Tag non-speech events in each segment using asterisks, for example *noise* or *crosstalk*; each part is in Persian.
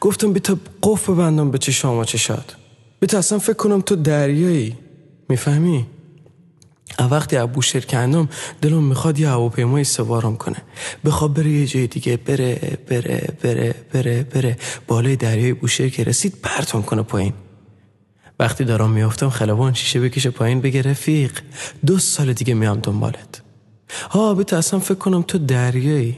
گفتم بیتا قف ببندم به چشام و چشات بیتا اصلا فکر کنم تو دریایی. می‌فهمی؟ وقتی ابو کندم دلم می‌خواد یه هواپیمای سوارم کنه. بخواد بره یه جای دیگه بره بره بره بره بره. بالای دریای بوشهر که رسید پرتم کنه پایین. وقتی دارم میافتم خلبان شیشه بکشه پایین بگه رفیق دو سال دیگه میام دنبالت. ها بیتا اصلا فکر کنم تو دریایی.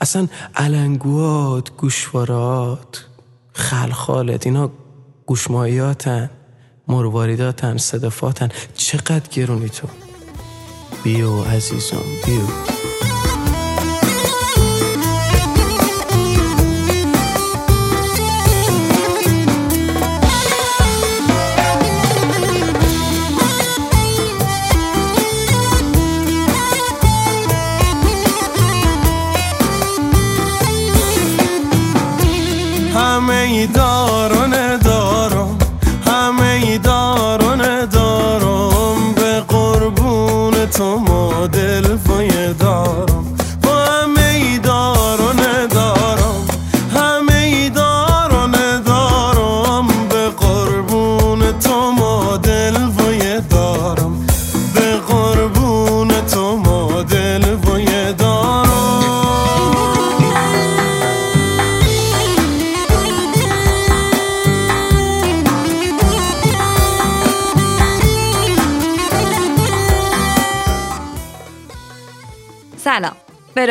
اصلا علنگوات گوشوارات خلخالت اینا گوشمایاتن مرواریداتن صدفاتن. چقدر گرونی تو. بیو عزیزم بیو.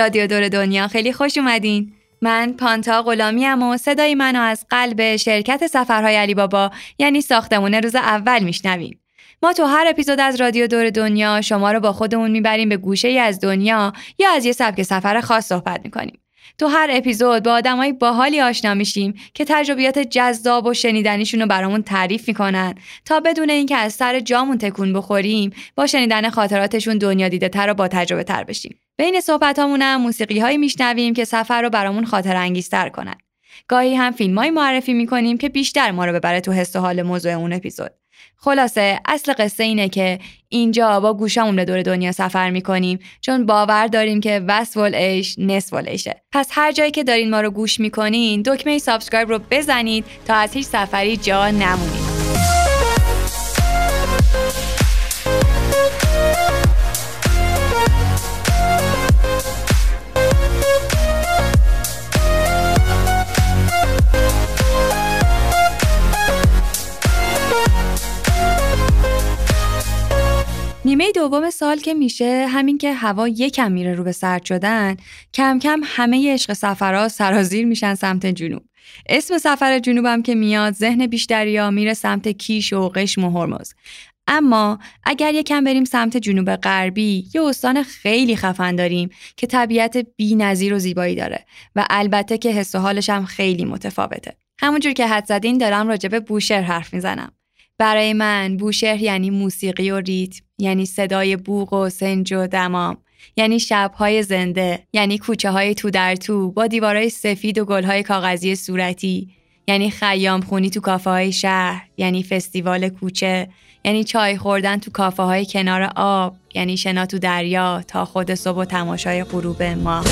رادیو دور دنیا. خیلی خوش اومدین. من پانتا غلامی و صدای منو از قلب شرکت سفرهای علی بابا یعنی ساختمون روز اول میشنوین. ما تو هر اپیزود از رادیو دور دنیا شما رو با خودمون می‌بریم به گوشه ای از دنیا یا از یه سبک سفر خاص صحبت می‌کنیم. تو هر اپیزود با آدمای باحالی آشنا میشیم که تجربیات جذاب و شنیدنیشون رو برامون تعریف می‌کنن تا بدون اینکه از سر جامون تکون بخوریم با شنیدن خاطراتشون دنیا دیده تر و با تجربه تر بشیم. بین صحبت هم موسیقی هایی میشنویم که سفر رو برامون خاطر انگیزتر کنن. گاهی هم فیلمایی معرفی می‌کنیم که بیشتر ما رو ببره تو حس و حال موضوع اون اپیزود. خلاصه اصل قصه اینه که اینجا با گوشامون به دور دنیا سفر می‌کنیم چون باور داریم که وصف العیش نصف العیشه. پس هر جایی که دارین ما رو گوش می‌کنین دکمه subscribe رو بزنید تا از هیچ سفری جا نمونید. دوم سال که میشه همین که هوا یکم میره رو به سرد شدن کم کم همه عشق سفرها سرازیر میشن سمت جنوب. اسم سفر جنوبم که میاد ذهن بیشتریا میره سمت کیش و قشم و هرمز. اما اگر یکم بریم سمت جنوب غربی یه استان خیلی خفن داریم که طبیعت بی نظیر و زیبایی داره و البته که حس و حالش هم خیلی متفاوته. همونجور که حد زدین دارم راجب بوشهر حرف می‌زنم. برای من بوشهر یعنی موسیقی و ریتم یعنی صدای بوق و سنج و دمام یعنی شبهای زنده یعنی کوچه های تو در تو با دیوارهای سفید و گلهای کاغذی صورتی یعنی خیام خونی تو کافه های شهر یعنی فستیوال کوچه یعنی چای خوردن تو کافه های کنار آب یعنی شنا تو دریا تا خود صبح و تماشای غروب ماه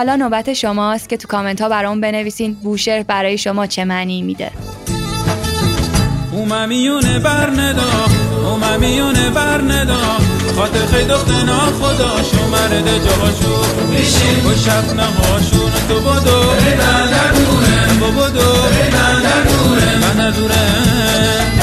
حالا نوبت شماست که تو کامنت ها برام بنویسین بوشهر برای شما چه معنی میده. اوممیونه بر ندا اوممیونه بر ندا. خاطر خیلی دخت خدا شو مرد جاشو میشین. و شب نهاشون تو بدو تو بدو من ندوره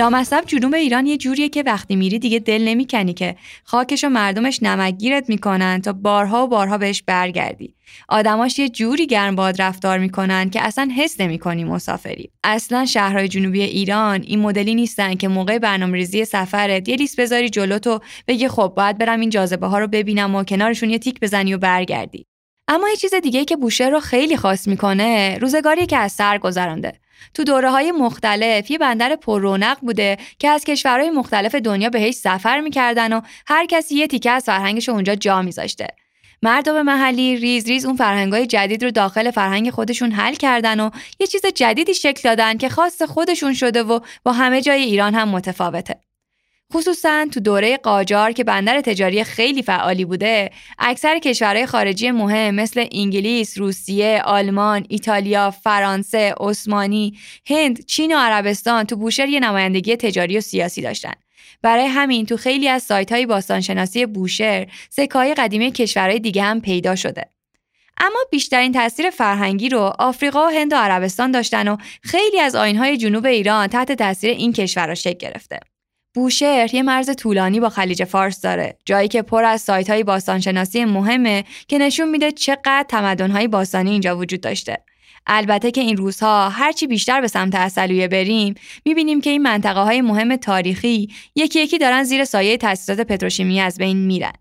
لامصب جنوب ایران یه جوریه که وقتی میری دیگه دل نمی‌کنی که خاکش و مردمش نمکگیرت می‌کنن تا بارها و بارها بهش برگردی. آدماش یه جوری گرم باد رفتار می‌کنن که اصلا حس نمی‌کنی مسافری. اصلا شهرهای جنوبی ایران این مدلی نیستن که موقع برنامه‌ریزی سفرت یه لیست بذاری جلوتو بگی خب باید برم این جاذبه ها رو ببینم و کنارشون یه تیک بزنی و برگردی. اما یه چیز دیگه که بوشهر رو خیلی خاص می‌کنه روزگاری که از سر گذرانده. تو دوره های مختلف یه بندر پر رونق بوده که از کشورهای مختلف دنیا بهش سفر می‌کردن و هر کسی یه تیکه از فرهنگش اونجا جا میذاشته مردم محلی ریز ریز اون فرهنگای جدید رو داخل فرهنگ خودشون حل کردن و یه چیز جدیدی شکل دادن که خاص خودشون شده و با همه جای ایران هم متفاوته. خصوصا تو دوره قاجار که بندر تجاری خیلی فعالی بوده اکثر کشورهای خارجی مهم مثل انگلیس، روسیه، آلمان، ایتالیا، فرانسه، عثمانی، هند، چین و عربستان تو بوشهر یه نمایندگی تجاری و سیاسی داشتن. برای همین تو خیلی از سایت های باستانشناسی بوشهر سکای قدیمی کشورهای دیگه هم پیدا شده. اما بیشترین تاثیر فرهنگی رو آفریقا و هند و عربستان داشتن و خیلی از آینهای جنوب ایران تحت تاثیر این کشورها شکل گرفته. بوشهر یه مرز طولانی با خلیج فارس داره جایی که پر از سایت های باستانشناسی مهمه که نشون میده چقدر تمدن های باستانی اینجا وجود داشته. البته که این روزها هرچی بیشتر به سمت اصلویه بریم می‌بینیم که این منطقه های مهم تاریخی یکی یکی دارن زیر سایه تأسیسات پتروشیمی از بین میرن.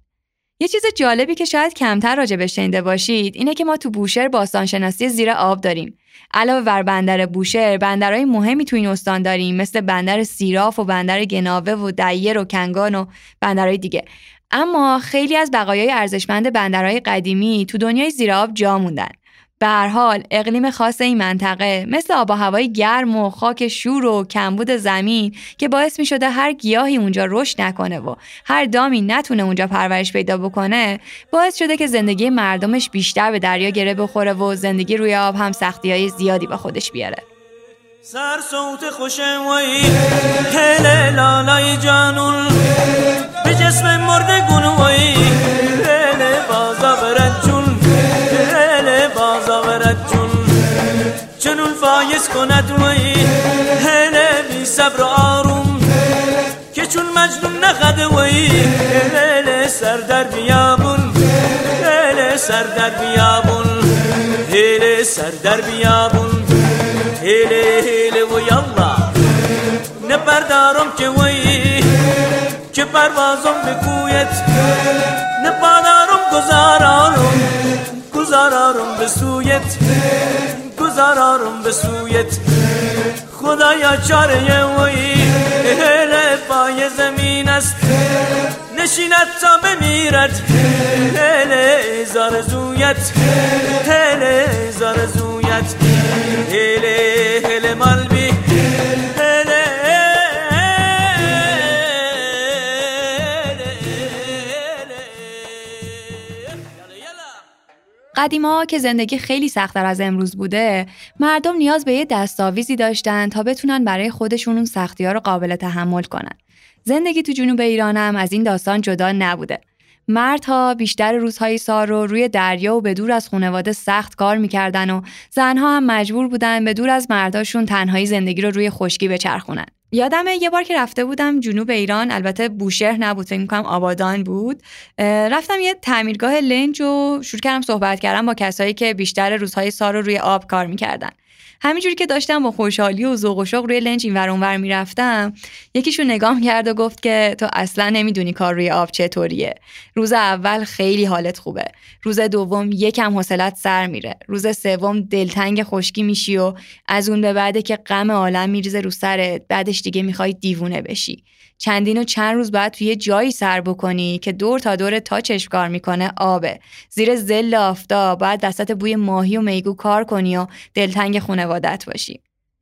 یه چیز جالبی که شاید کمتر راجع به شنیده باشید اینه که ما تو بوشهر باستانشناسی زیر آب داریم. علاوه بر بندر بوشهر بندرهای مهمی تو این استان داریم مثل بندر سیراف و بندر گناوه و دیر و کنگان و بندرهای دیگه. اما خیلی از بقایای ارزشمند بندرهای قدیمی تو دنیای زیر آب جا موندن. به حال اقلیم خاص این منطقه مثل آب و هوای گرم و خاک شور و کمبود زمین که باعث می شده هر گیاهی اونجا رشد نکنه و هر دامی نتونه اونجا پرورش پیدا بکنه باعث شده که زندگی مردمش بیشتر به دریا گره بخوره و زندگی روی آب هم سختی های زیادی با خودش بیاره. سر صوت خوشم وی لالای جانون به جسم گنوی کند وی هله بی صبر آروم. که چون مجنون نخده وی هله سر در بیابون هله سر در بیابون هله سر در بیابون. هله هله و یالله نپردارم که وی که پروازم بکویت نپادارم گذارارم گذارارم به سویت. گذارارم به سویت. خدایا چاره وی. هل پای زمین است. نشیند تا بمیرد. هل زار زویت. هل زار زویت. هل هل مالبی قدیما که زندگی خیلی سختتر از امروز بوده مردم نیاز به یه دستاویزی داشتن تا بتونن برای خودشون اون سختی ها رو قابل تحمل کنن. زندگی تو جنوب ایران هم از این داستان جدا نبوده. مردها بیشتر روزهای سال رو روی دریا و به دور از خانواده سخت کار می‌کردن و زنها هم مجبور بودن به دور از مرداشون تنهایی زندگی رو روی خشکی بچرخونن. یادمه یه بار که رفته بودم جنوب ایران البته بوشهر نبود فکر می‌کنم آبادان بود رفتم یه تعمیرگاه لنج و شروع کردم صحبت کردم با کسایی که بیشتر روزهای سال رو روی آب کار می‌کردن. همینجوری که داشتم با خوشحالی و ذوق و شوق روی لنج این ور اونور می‌رفتم یکیشون نگاه کرد و گفت که تو اصلا نمی‌دونی کار روی آب چطوریه. روز اول خیلی حالت خوبه. روز دوم یکم حوصلت سر میره. روز سوم دلتنگ خشکی میشی و از اون به بعده که غم عالم میریزه رو سرت بعدش دیگه می‌خوای دیوونه بشی. چندین و چند روز باید توی جایی سر بکنی که دور تا دور تا چشمکار می‌کنه آبه. زیر زل آفتاب باید دستت بوی ماهی و میگو کار کنی و دلتنگ خونوادت باشی.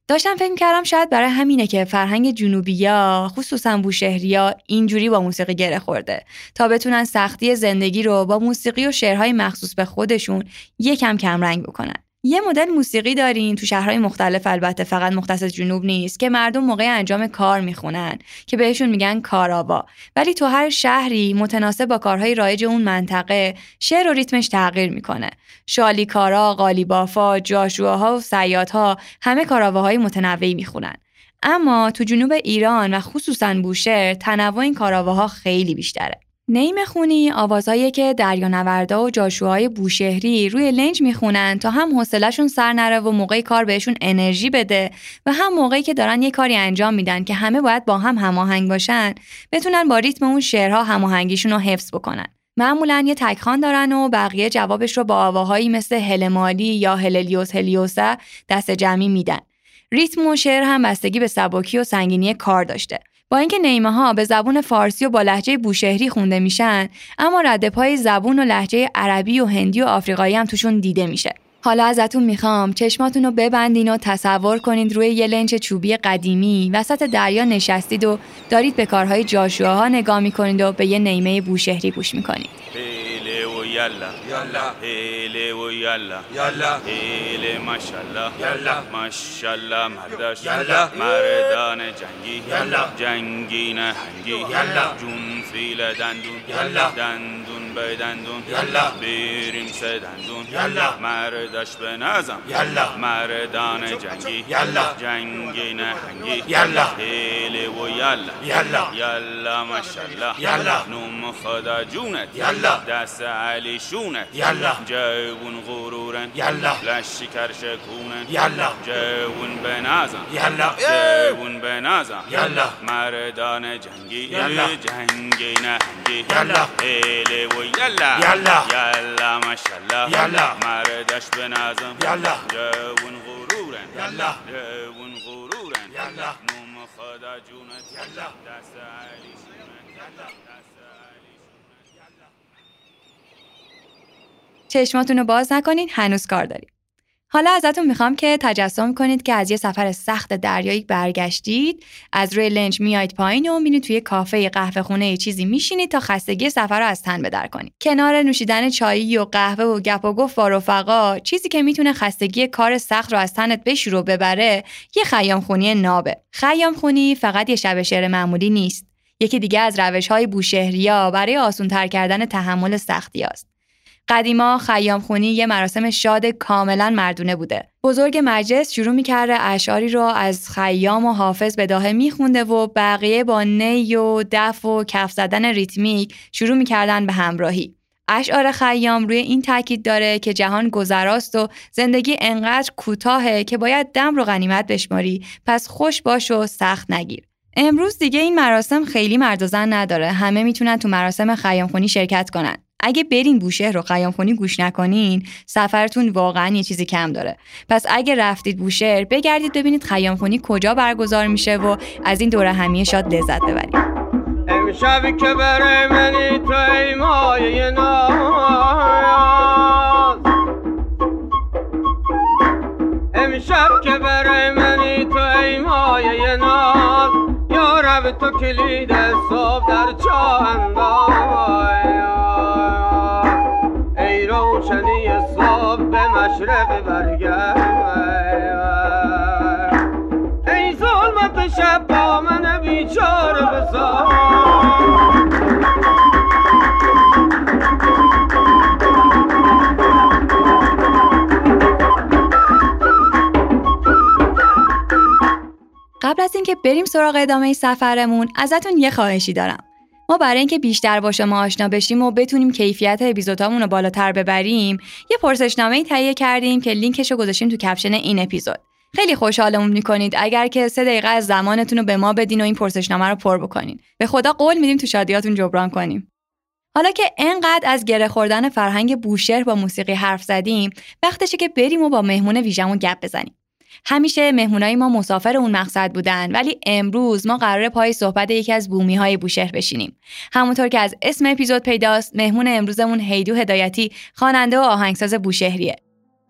داشتم فکر کردم شاید برای همینه که فرهنگ جنوبیا خصوصا بوشهریا اینجوری با موسیقی گره خورده. تا بتونن سختی زندگی رو با موسیقی و شعرهای مخصوص به خودشون یکم کم رنگ بکنن. یه مدل موسیقی دارین تو شهرهای مختلف البته فقط مختص جنوب نیست که مردم موقع انجام کار می‌خونن که بهشون میگن کاراوا. ولی تو هر شهری متناسب با کارهای رایج اون منطقه شعر و ریتمش تغییر می‌کنه. شالیکارا، قالیبافا، جاشوها و سیادها همه کاراواهای متنوعی می‌خونن. اما تو جنوب ایران و خصوصا بوشهر تنوع این کاراواها خیلی بیشتره. نیم خونی آوازهایی که دریانوردا و جاشوهای بوشهری روی لنج می‌خونن تا هم حوصلهشون سر نره و موقعی کار بهشون انرژی بده و هم موقعی که دارن یه کاری انجام میدن که همه باید با هم هماهنگ باشن بتونن با ریتم اون شعرها هماهنگیشون رو حفظ بکنن. معمولا یه تکخان دارن و بقیه جوابش رو با آواهایی مثل هلمالی یا هللیوس هلیوسه دست جمعی میدن. ریتم و شعر هم بستگی به سبکی و سنگینی کار داشته. با اینکه نیمه ها به زبون فارسی و با لحجه بوشهری خونده میشن اما رد پای زبون و لحجه عربی و هندی و آفریقایی هم توشون دیده میشه. حالا ازتون می‌خوام چشماتون رو ببندین و تصور کنید روی یه لنچ چوبی قدیمی وسط دریا نشستید و دارید به کارهای جاشوها نگاه می‌کنید و به یه نیمه بوشهری گوش می‌کنید. يلا يلا هيلي ويلا يلا هيلي ما شاء الله يلا ما شاء الله مرداش يلا مردان جنگی يلا جنگی نه هنگی يلا جون فیل دندون يلا دندون به دندون يلا بریم سه دندون يلا مرداش به نازم يلا مردان جنگی يلا جنگی نه هنگی يلا هيلي ويلا يلا يلا ما شاء الله يلا نوم خدا جونت يلا دست علی معلشونا يلا. جاون غرورا. يلا. لا شكر شكونا. يلا. جاون بنازا. يلا. جاون بنازا. يلا. مردان جنگي يلا. جنگي نهنگی يلا. هلی و يلا يلا. يلا الله يلا. مردش بنازا يلا. جاون غرورا. يلا. جاون غرورا. يلا. نوم خدا جونت. يلا. دست چشماتون رو باز نکنین هنوز کار داریم. حالا ازتون می‌خوام که تجسم کنید که از یه سفر سخت دریایی برگشتید از روی لنج میایید پایین و میرید توی کافه قهوه خونه چیزی میشینید تا خستگی سفر رو از تن بدر کنید کنار نوشیدن چایی و قهوه و گپ و گفت با رفقا چیزی که می‌تونه خستگی کار سخت رو از تنت بشور و ببره یه خیام خونی نابه خیام خونی فقط یه شب شعر معمولی نیست یکی دیگه از روش های بوشهریا برای آسون تر کردن تحمل سختی است. قدیما خیام خونی یه مراسم شاد کاملا مردونه بوده. بزرگ مجلس شروع می‌کرده اشعاری رو از خیام و حافظ به داهه میخونده و بقیه با نی و دف و کف زدن ریتمیک شروع می‌کردن به همراهی. اشعار خیام روی این تاکید داره که جهان گذراست و زندگی انقدر کوتاهه که باید دم رو غنیمت بشماری پس خوش باش و سخت نگیر. امروز دیگه این مراسم خیلی مرد و زن نداره. همه می‌تونن تو مراسم خیامخونی شرکت کنن. اگه برین بوشهر رو خیامخونی گوش نکنین سفرتون واقعا یه چیزی کم داره. پس اگه رفتید بوشهر بگردید ببینید خیامخونی کجا برگزار میشه و از این دوره همیه شاد لذت ببرید. امشب که بره منی تو ای مایه تو کلید صبح در چا ای روشنی صبح به مشرق برگرد. ای ظلمت شب با من بیچاره اینکه بریم سراغ ادامه سفرمون ازتون یه خواهشی دارم. ما برای اینکه بیشتر با شما آشنا بشیم و بتونیم کیفیت اپیزودامون رو بالاتر ببریم یه پرسشنامه تهیه کردیم که لینکش رو گذاشتیم تو کپشن این اپیزود. خیلی خوشحالمون می‌کنید. اگر که سه دقیقه از زمانتون رو به ما بدین و این پرسشنامه رو پر بکنین. به خدا قول میدیم تو شادیاتون جبران کنیم. حالا که انقدر از گره خوردن فرهنگ بوشهر با موسیقی حرف زدیم وقتشه که بریم و با مهمون ویژمون گپ بزنیم. همیشه مهمونای ما مسافر اون مقصد بودن ولی امروز ما قرار پای صحبت یکی از بومی های بوشهر بشینیم. همونطور که از اسم اپیزود پیداست مهمون امروزمون هیدو هدایتی خواننده و آهنگساز بوشهریه.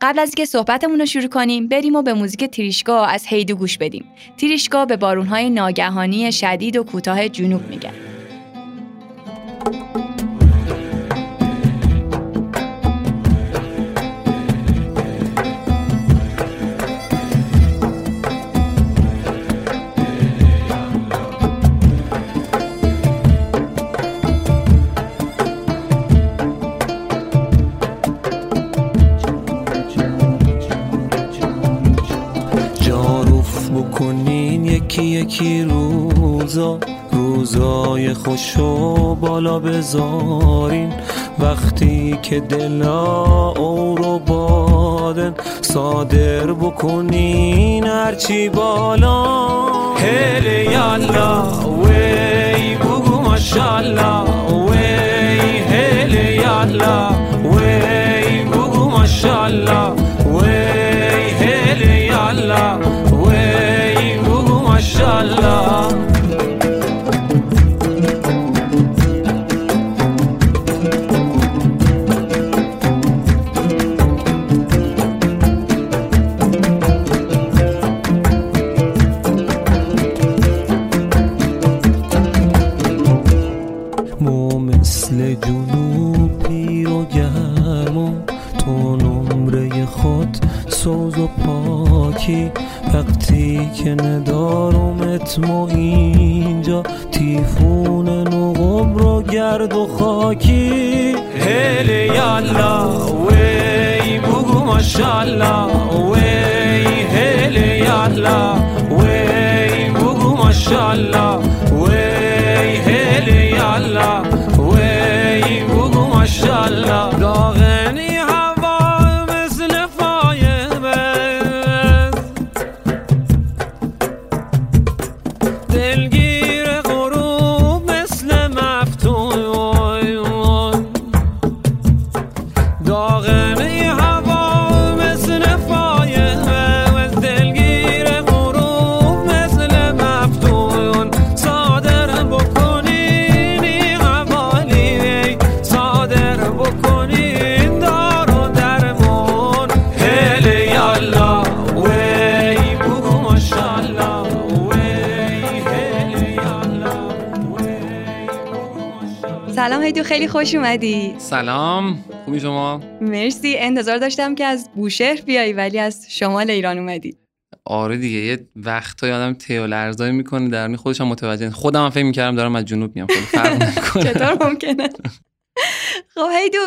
قبل از اینکه صحبتمون رو شروع کنیم بریم و به موزیک تریشکا از هیدو گوش بدیم. تریشکا به بارونهای ناگهانی شدید و کوتاه جنوب میگن یکی یکی روزا روزای خوشو بالا بذارین. وقتی که دلا او رو بادن صادر بکنین هرچی بالا. هلی یالا وی بگو ماشالا وی هلی یالا وی بگو ماشالا وی هلی یالا. بگو ندارمت ما اینجا تیفون نقم رو گرد و خاکی. هلی یالا وی بگو ماشالله وی هلی یالا وی بگو ماشالله هیدو خیلی خوش اومدی. سلام. خوبی شما؟ مرسی. انتظار داشتم که از بوشهر بیای ولی از شمال ایران اومدی. آره دیگه. یه وقتایی آدم تیو لرزایی می‌کنه. در خودش هم متوجه. خودم هم فکر می‌کردم دارم از جنوب میام. *laughs* چطور ممکنه؟ خب هیدو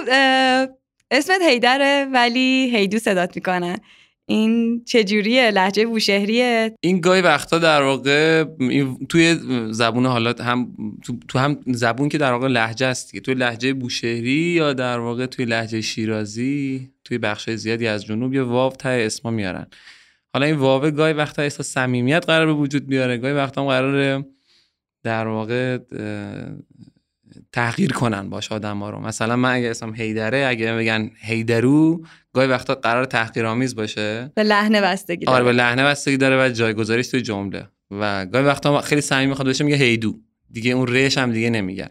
اسمت هیدره ولی هیدو صدات می‌کنن این چجوریه؟ لحجه بوشهریه؟ این گاهی وقتا در واقع توی زبون حالات هم تو, هم زبون که در واقع لهجه است دیگه. توی لهجه بوشهری یا در واقع توی لهجه شیرازی توی بخش زیادی از جنوب یه واو ته اسما میارن. حالا این واو گاهی وقتا احساس صمیمیت قرار به وجود بیاره گاهی وقتا هم قراره در واقع تحقیر کنن باش آدم ها رو. مثلا من اگه اسمم هیدره اگه بگن هیدرو گاهی وقتا قرار تحقیرآمیز باشه. به لحنه بستگی آره به داره لحنه بستگی داره و جایگذاریش توی جمله. و گاهی وقتا خیلی صمیمی می‌خواد بشه میگه هیدو دیگه اون ریش هم دیگه نمیگن.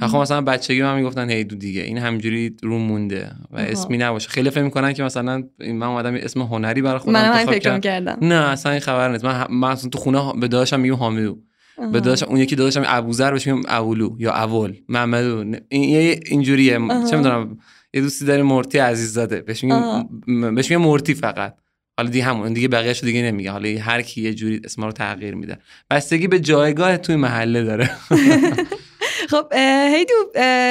خب مثلا بچگی من می‌گفتن هیدو دیگه. این همجوری رو مونده و. اسمی نباشه. خیلی فکر می‌کنن که مثلا من اومدم اسم هنری برای خودم انتخاب فکر. کردم. نه اصلا این خبر نیست. من, من اصلا تو خونه به داداشم میگم حامیدو. به داداشم اون یکی داداشم ابوذر بهش میگم اولو یا اول. محمدو. این یه اینجوریه. چه می‌دونم. یه دوستی داره مرتی عزیززاده بهش میگم بهش میگم مرتی فقط. حالا دیگه همون. دیگه بقیه‌شو دیگه نمیگه. حالا هر کی یه جوری اسم رو تغییر میده. بستگی به جایگاه توی محله داره. *laughs* خب هیدو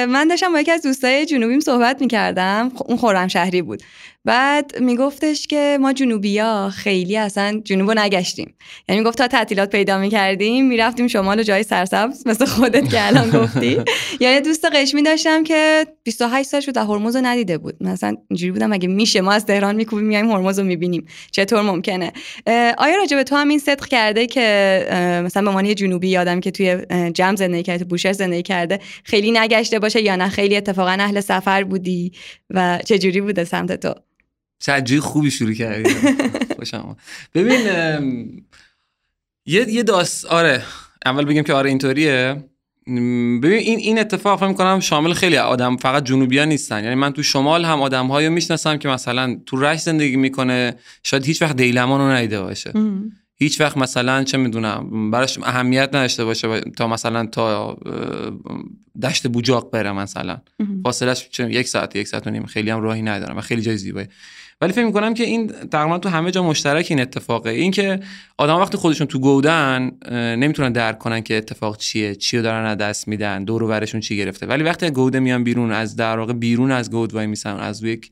من داشتم با یکی از دوستای جنوبیم صحبت می‌کردم. اون خورم شهری بود. بعد میگفتش که ما جنوبیا خیلی اصلا جنوب رو نگشتیم. یعنی می‌گفت تا تعطیلات پیدا می‌کردیم می‌رفتیم شمال و جای سرسبز مثل خودت که الان گفتی. *laughs* یعنی دوست قشمی داشتم که 28 سالش بود هرمز رو ندیده بود. مثلا اینجوری بودم اگه میشه ما از تهران میکوبیم میایم هرمز رو می‌بینیم. چطور ممکنه؟ آیا راجع به تو هم این صدق کرده که مثلا به عنوان یه جنوبی یادم که توی جمع زندگی کرده تو بوشهر زندگی کرده خیلی نگشته باشه یا نه؟ خیلی اتفاقا اهل سفر بودی و چجوری بوده سمت تو؟ چجوری خوبی شروع کردی. خوشم. ببین یه یه داست آره اول بگیم که آره اینطوریه. ببین این این اتفاق فکر کنم شامل خیلی آدم فقط جنوبیا نیستن. یعنی من تو شمال هم آدم هایی می‌شناسم که مثلا تو رشت زندگی می‌کنه شاید هیچ وقت دیلمان رو ندیده باشه. هیچ وقت مثلا چه می‌دونم براش اهمیت نداشته باشه تا مثلا تا دشت بوجاق بره مثلا. فاصلش چه یک ساعت یک ساعت و نیم خیلی هم راهی ندارم و خیلی جای زیبایی. ولی فکر می‌کنم که این تقریبا تو همه جا مشترک این اتفاقه. این که آدم وقتی خودشون تو گودن نمی‌تونن درک کنن که اتفاق چیه چی رو دارن از دست میدن دور و برشون چی گرفته. ولی وقتی از گوده میان بیرون از در واقع بیرون از گود وای میسن از یک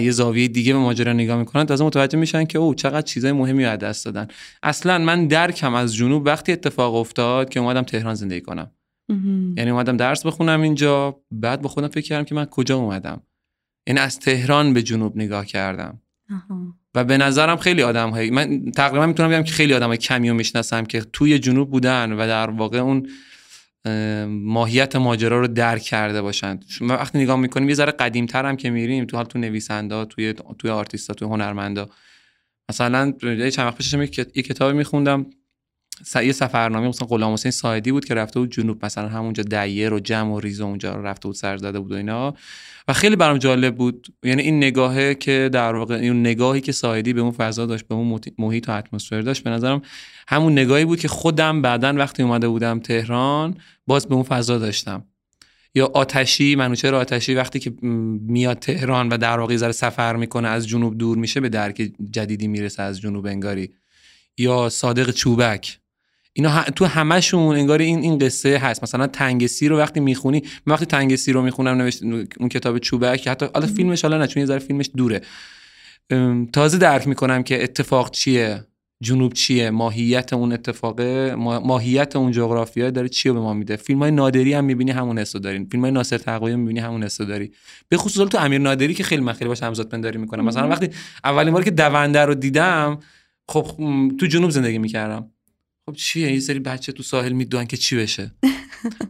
یه زاویه دیگه به ماجرا نگاه می‌کنن تازه متوجه میشن که او چقدر چیزای مهمی از دست دادن. اصلا من درکم از جنوب وقتی اتفاق افتاد که اومدم تهران زندگی کنم. یعنی اومدم درس بخونم اینجا بعد به خودم فکر کردم که من کجا اومدم. یعنی از تهران به جنوب نگاه کردم. و به نظرم خیلی آدم هایی من تقریبا می‌تونم بگم که خیلی آدم های کمی می‌شناسم که توی جنوب بودن و در واقع اون اه، ماهیت ماجرا رو درک کرده باشن. شما وقتی نگاه می‌کنیم یه ذره قدیم هم که میریم تو حال تو نویسنده توی توی آرتیستا توی هنرمندا. مثلا چند وقت پیش داشتم یک یه کتابی میخوندم. یه سفرنامه مثلا غلام حسین سایدی بود که رفته بود جنوب. مثلا همونجا دیر و جمع و ریز و اونجا رفته بود سر زده بود و اینا. و خیلی برام جالب بود. یعنی این نگاهه که در واقع این نگاهی که سایدی به اون فضا داشت به اون محیط- و اتمسفر داشت به نظرم همون نگاهی بود که خودم بعدا وقتی اومده بودم تهران باز به اون فضا داشتم. یا آتشی منوچهر آتشی وقتی که میاد تهران و در واقع ذره سفر می‌کنه از جنوب دور میشه به درک جدیدی می‌رسه از جنوب انگاری. یا صادق چوبک. اینا ه- تو همشون انگار این این قصه هست. مثلا تنگسی رو وقتی می‌خونی من وقتی تنگسی رو می‌خونم نوشت اون کتاب چوبک که حتی حالا فیلمش حالا نه چون یه ذره فیلمش دوره. تازه درک می‌کنم که اتفاق چیه جنوب چیه ماهیت اون اتفاقه ما- ماهیت اون جغرافیا داره چی رو به ما میده. فیلم های نادری هم می‌بینی همون حسو دارین. فیلم های ناصر تقوی هم می‌بینی همون حسو داری. به خصوص تو امیر نادری که خیلی من خیلی باش همزاد پنداری می‌کنم. مثلا وقتی اولین بار که دونده رو دیدم خب تو جنوب زندگی می‌کردم. خب چیه؟ یه سری بچه تو ساحل می‌دونن که چی بشه.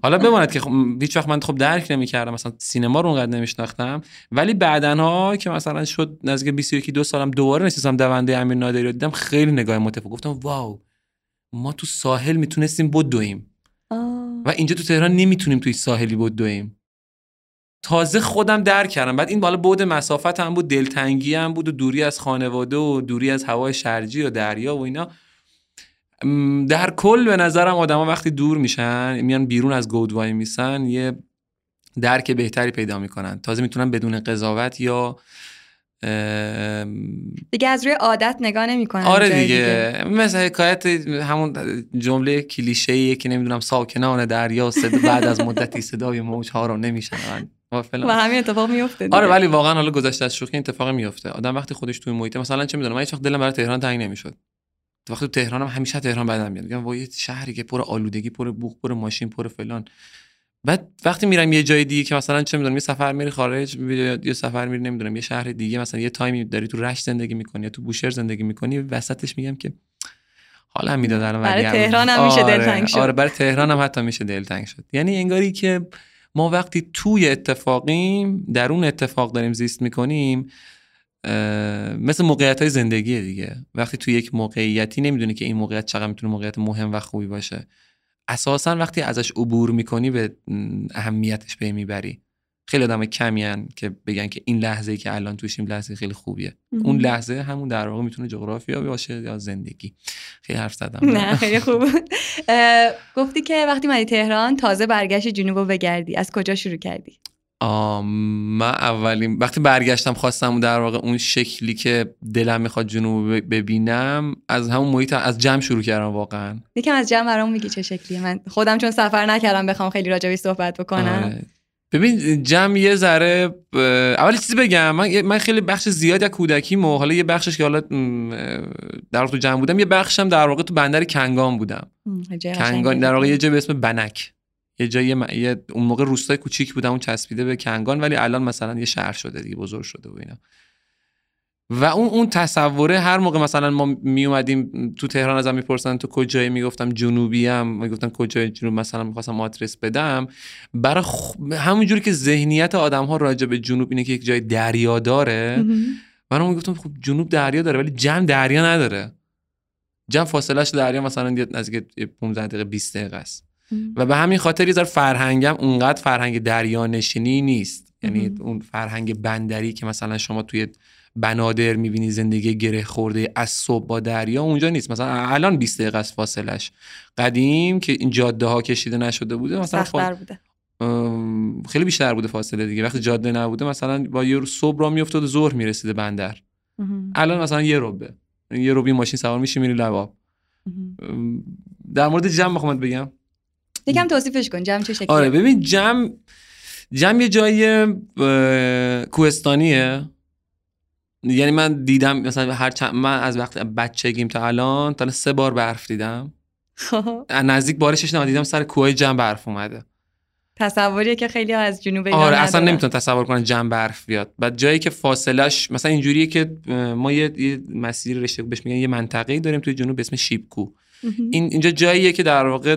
حالا بماند که خب هیچ وقت من خب درک نمی‌کردم مثلا سینما رو اونقدر نمیشناختم. ولی بعدنها که مثلا شد نزدیک 21 دو سالم دوباره نشستم دونده امیر نادری رو دیدم خیلی نگاه متفاوت. گفتم واو ما تو ساحل می‌تونستیم بدویم. و اینجا تو تهران نمی‌تونیم توی ساحلی بدویم. تازه خودم درک کردم. بعد این بالا بعد مسافت هم بود دلتنگی هم بود و دوری از خانواده و دوری از هوای شرجی و دریا و اینا. در کل به نظرم آدما وقتی دور میشن میان بیرون از گودوای میسن یه درک بهتری پیدا می‌کنن. تازه می‌تونن بدون قضاوت یا دیگه از روی عادت نگاه نمی‌کنن آره دیگه. مثل حکایت همون جمله کلیشه که نمی‌دونم ساکنان دریا صد بعد از مدتی صدای موج ها رو نمیشنون. و و همین اتفاق میفته دیگه. آره ولی واقعا حالا گذشته از شوخی اتفاق میفته آدم وقتی خودش توی محیط مثلا چه می‌دونم من هیچ وقت دلم برای تهران تنگ نمی‌شد. وقتی تو تهرانم همیشه تهران بدم میاد میگم وای شهری که پر آلودگی پر بوق پر ماشین پر فلان بعد وقتی میرم یه جای دیگه که مثلا چه می‌دونم یه سفر میری خارج یا یه سفر میری نمی‌دونم یه شهر دیگه مثلا یه تایمی داری تو رشت زندگی می‌کنی یا تو بوشهر زندگی می‌کنی وسطش میگم که حالا هم می‌داد الان برای. تهران هم میشه آره، دلتنگ شد. آره برای تهران هم حتی میشه دلتنگ شد یعنی انگاری که ما وقتی توی اتفاقیم در اون اتفاق داریم زیست می‌کنیم مثل موقعیت های زندگی دیگه. وقتی توی یک موقعیتی نمی‌دونی که این موقعیت چقدر می‌تونه موقعیت مهم و خوبی باشه. اساسا وقتی ازش عبور می‌کنی به اهمیتش پی می‌بری. خیلی آدم کمی هن که بگن که این لحظه ای که الان توشیم لحظه خیلی خوبیه. اون لحظه همون در واقع می‌تونه جغرافیا باشه یا زندگی. خیلی حرف زدم. نه خیلی خوب. گفتی که وقتی مدی تهران تازه برگشت جنوب رو بگردی. از کجا شروع کردی؟ من اولین وقتی برگشتم خواستم در واقع اون شکلی که دلم می‌خواد جنوب ببینم از همون محیط از جمع شروع کردم واقعا. یکم از جمع برام میگی چه شکلیه. من خودم چون سفر نکردم بخوام خیلی راجبی صحبت بکنم. آره. ببین جمع یه ذره ب- اول چیزی بگم. من, من خیلی بخش زیادی از کودکیمو حالا یه بخشش که حالا در واقع تو جمع بودم یه بخشم در واقع تو بندر کنگان بودم. کنگان در واقع. یه جای به اسم بنک. یه جای یه اون موقع روستای کوچیک بودم اون چسبیده به کنگان ولی الان مثلا یه شهر شده دیگه بزرگ شده و اینا. و اون اون تصوره هر موقع مثلا ما می اومدیم تو تهران ازم می‌پرسن تو کجایی؟ می‌گفتم جنوبی ام. می‌گفتن کجای جنوب؟ مثلا می‌خواستم آدرس بدم. برای خ... همونجوری که ذهنیت آدم ها راجع به جنوب اینه که یک جای دریا داره. من می‌گفتم خب جنوب دریا داره ولی جمع دریا نداره. جمع فاصلش دریا مثلا نزدیک یه 15 دقیقه 20 دقیقه است. و به همین خاطر یه فرهنگم اونقدر فرهنگ دریا نشینی نیست. یعنی. اون فرهنگ بندری که مثلا شما توی بنادر می‌بینی زندگی گره خورده از صبح با دریا اونجا نیست. مثلا الان 20 دقیقه است فاصلش قدیم که این جاده ها کشیده نشده بوده مثلا فا- بوده. خیلی بیشتر بوده فاصله دیگه. وقتی جاده نبوده مثلا با یه صبح را میافتاد و ظهر می‌رسیده بندر. الان مثلا یه روبه یه روبی ماشین سوار میشی میری لباب. در مورد جمع می‌خوام بگم. یکم توصیفش کن جمع چه شکلیه؟ آره ببین جمع جمع یه جای کوهستانیه. یعنی من دیدم مثلا هر چند من از وقت بچگیم تا الان تا سه بار برف دیدم. *laughs* نزدیک بارشش ندیدم سر کوه جمع برف اومده. تصوریه که خیلی از جنوب ایران آره اصلا ندارن. نمی‌تونم تصور کنم جمع برف بیاد. بعد جایی که فاصلش مثلا اینجوریه که ما یه, یه مسیر رشته بهش میگن یه منطقه داریم توی جنوب به اسم شیبکو. این اینجا جاییه که در واقع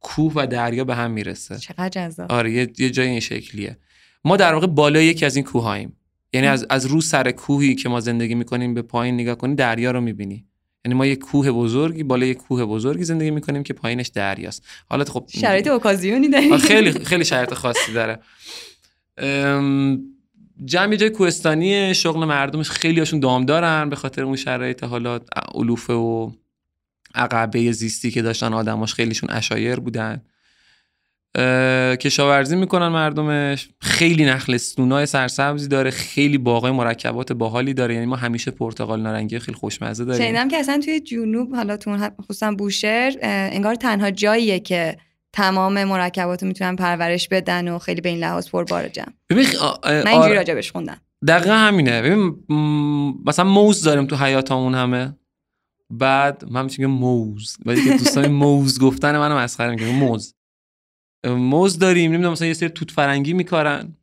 کوه و دریا به هم می‌رسه. چقدر جذاب. آره یه, یه جای این شکلیه. ما در واقع بالای یکی از این کوههاییم. یعنی از از رو سر کوهی که ما زندگی می‌کنیم به پایین نگاه کنی دریا رو می‌بینی. یعنی ما یه کوه بزرگی بالای یه کوه بزرگی زندگی می‌کنیم که پایینش دریاست. حالا خب شرایط اوکازیونی داری آه، خیلی خیلی شرایط خاصی داره. جمع جای کوهستانی شغل مردمش خیلی هاشون دام دارن به خاطر اون شرایط حالا علوفه و عقبه زیستی که داشتن آدماش خیلیشون اشایر بودن. کشاورزی می‌کنن مردمش. خیلی نخل استونای سرسبزی داره. خیلی باغای مرکبات باحالی داره. یعنی ما همیشه پرتقال نارنگی خیلی خوشمزه داریم. شنیدم که اصلا توی جنوب حالا تو خصوصا بوشهر انگار تنها جاییه که تمام مرکبات می‌تونن پرورش بدن و خیلی به این لحاظ پربارجم ببین من اینجوری آره. راجبش خوندم. دقیقا همینه. ببین مثلا موز داریم تو حیاتمون همه. بعد من میگم موز. ولی که دوستان موز گفتن منو مسخره می‌کنه. موز. موز داریم. نمی‌دونم مثلا یه سری توت فرنگی میکارن.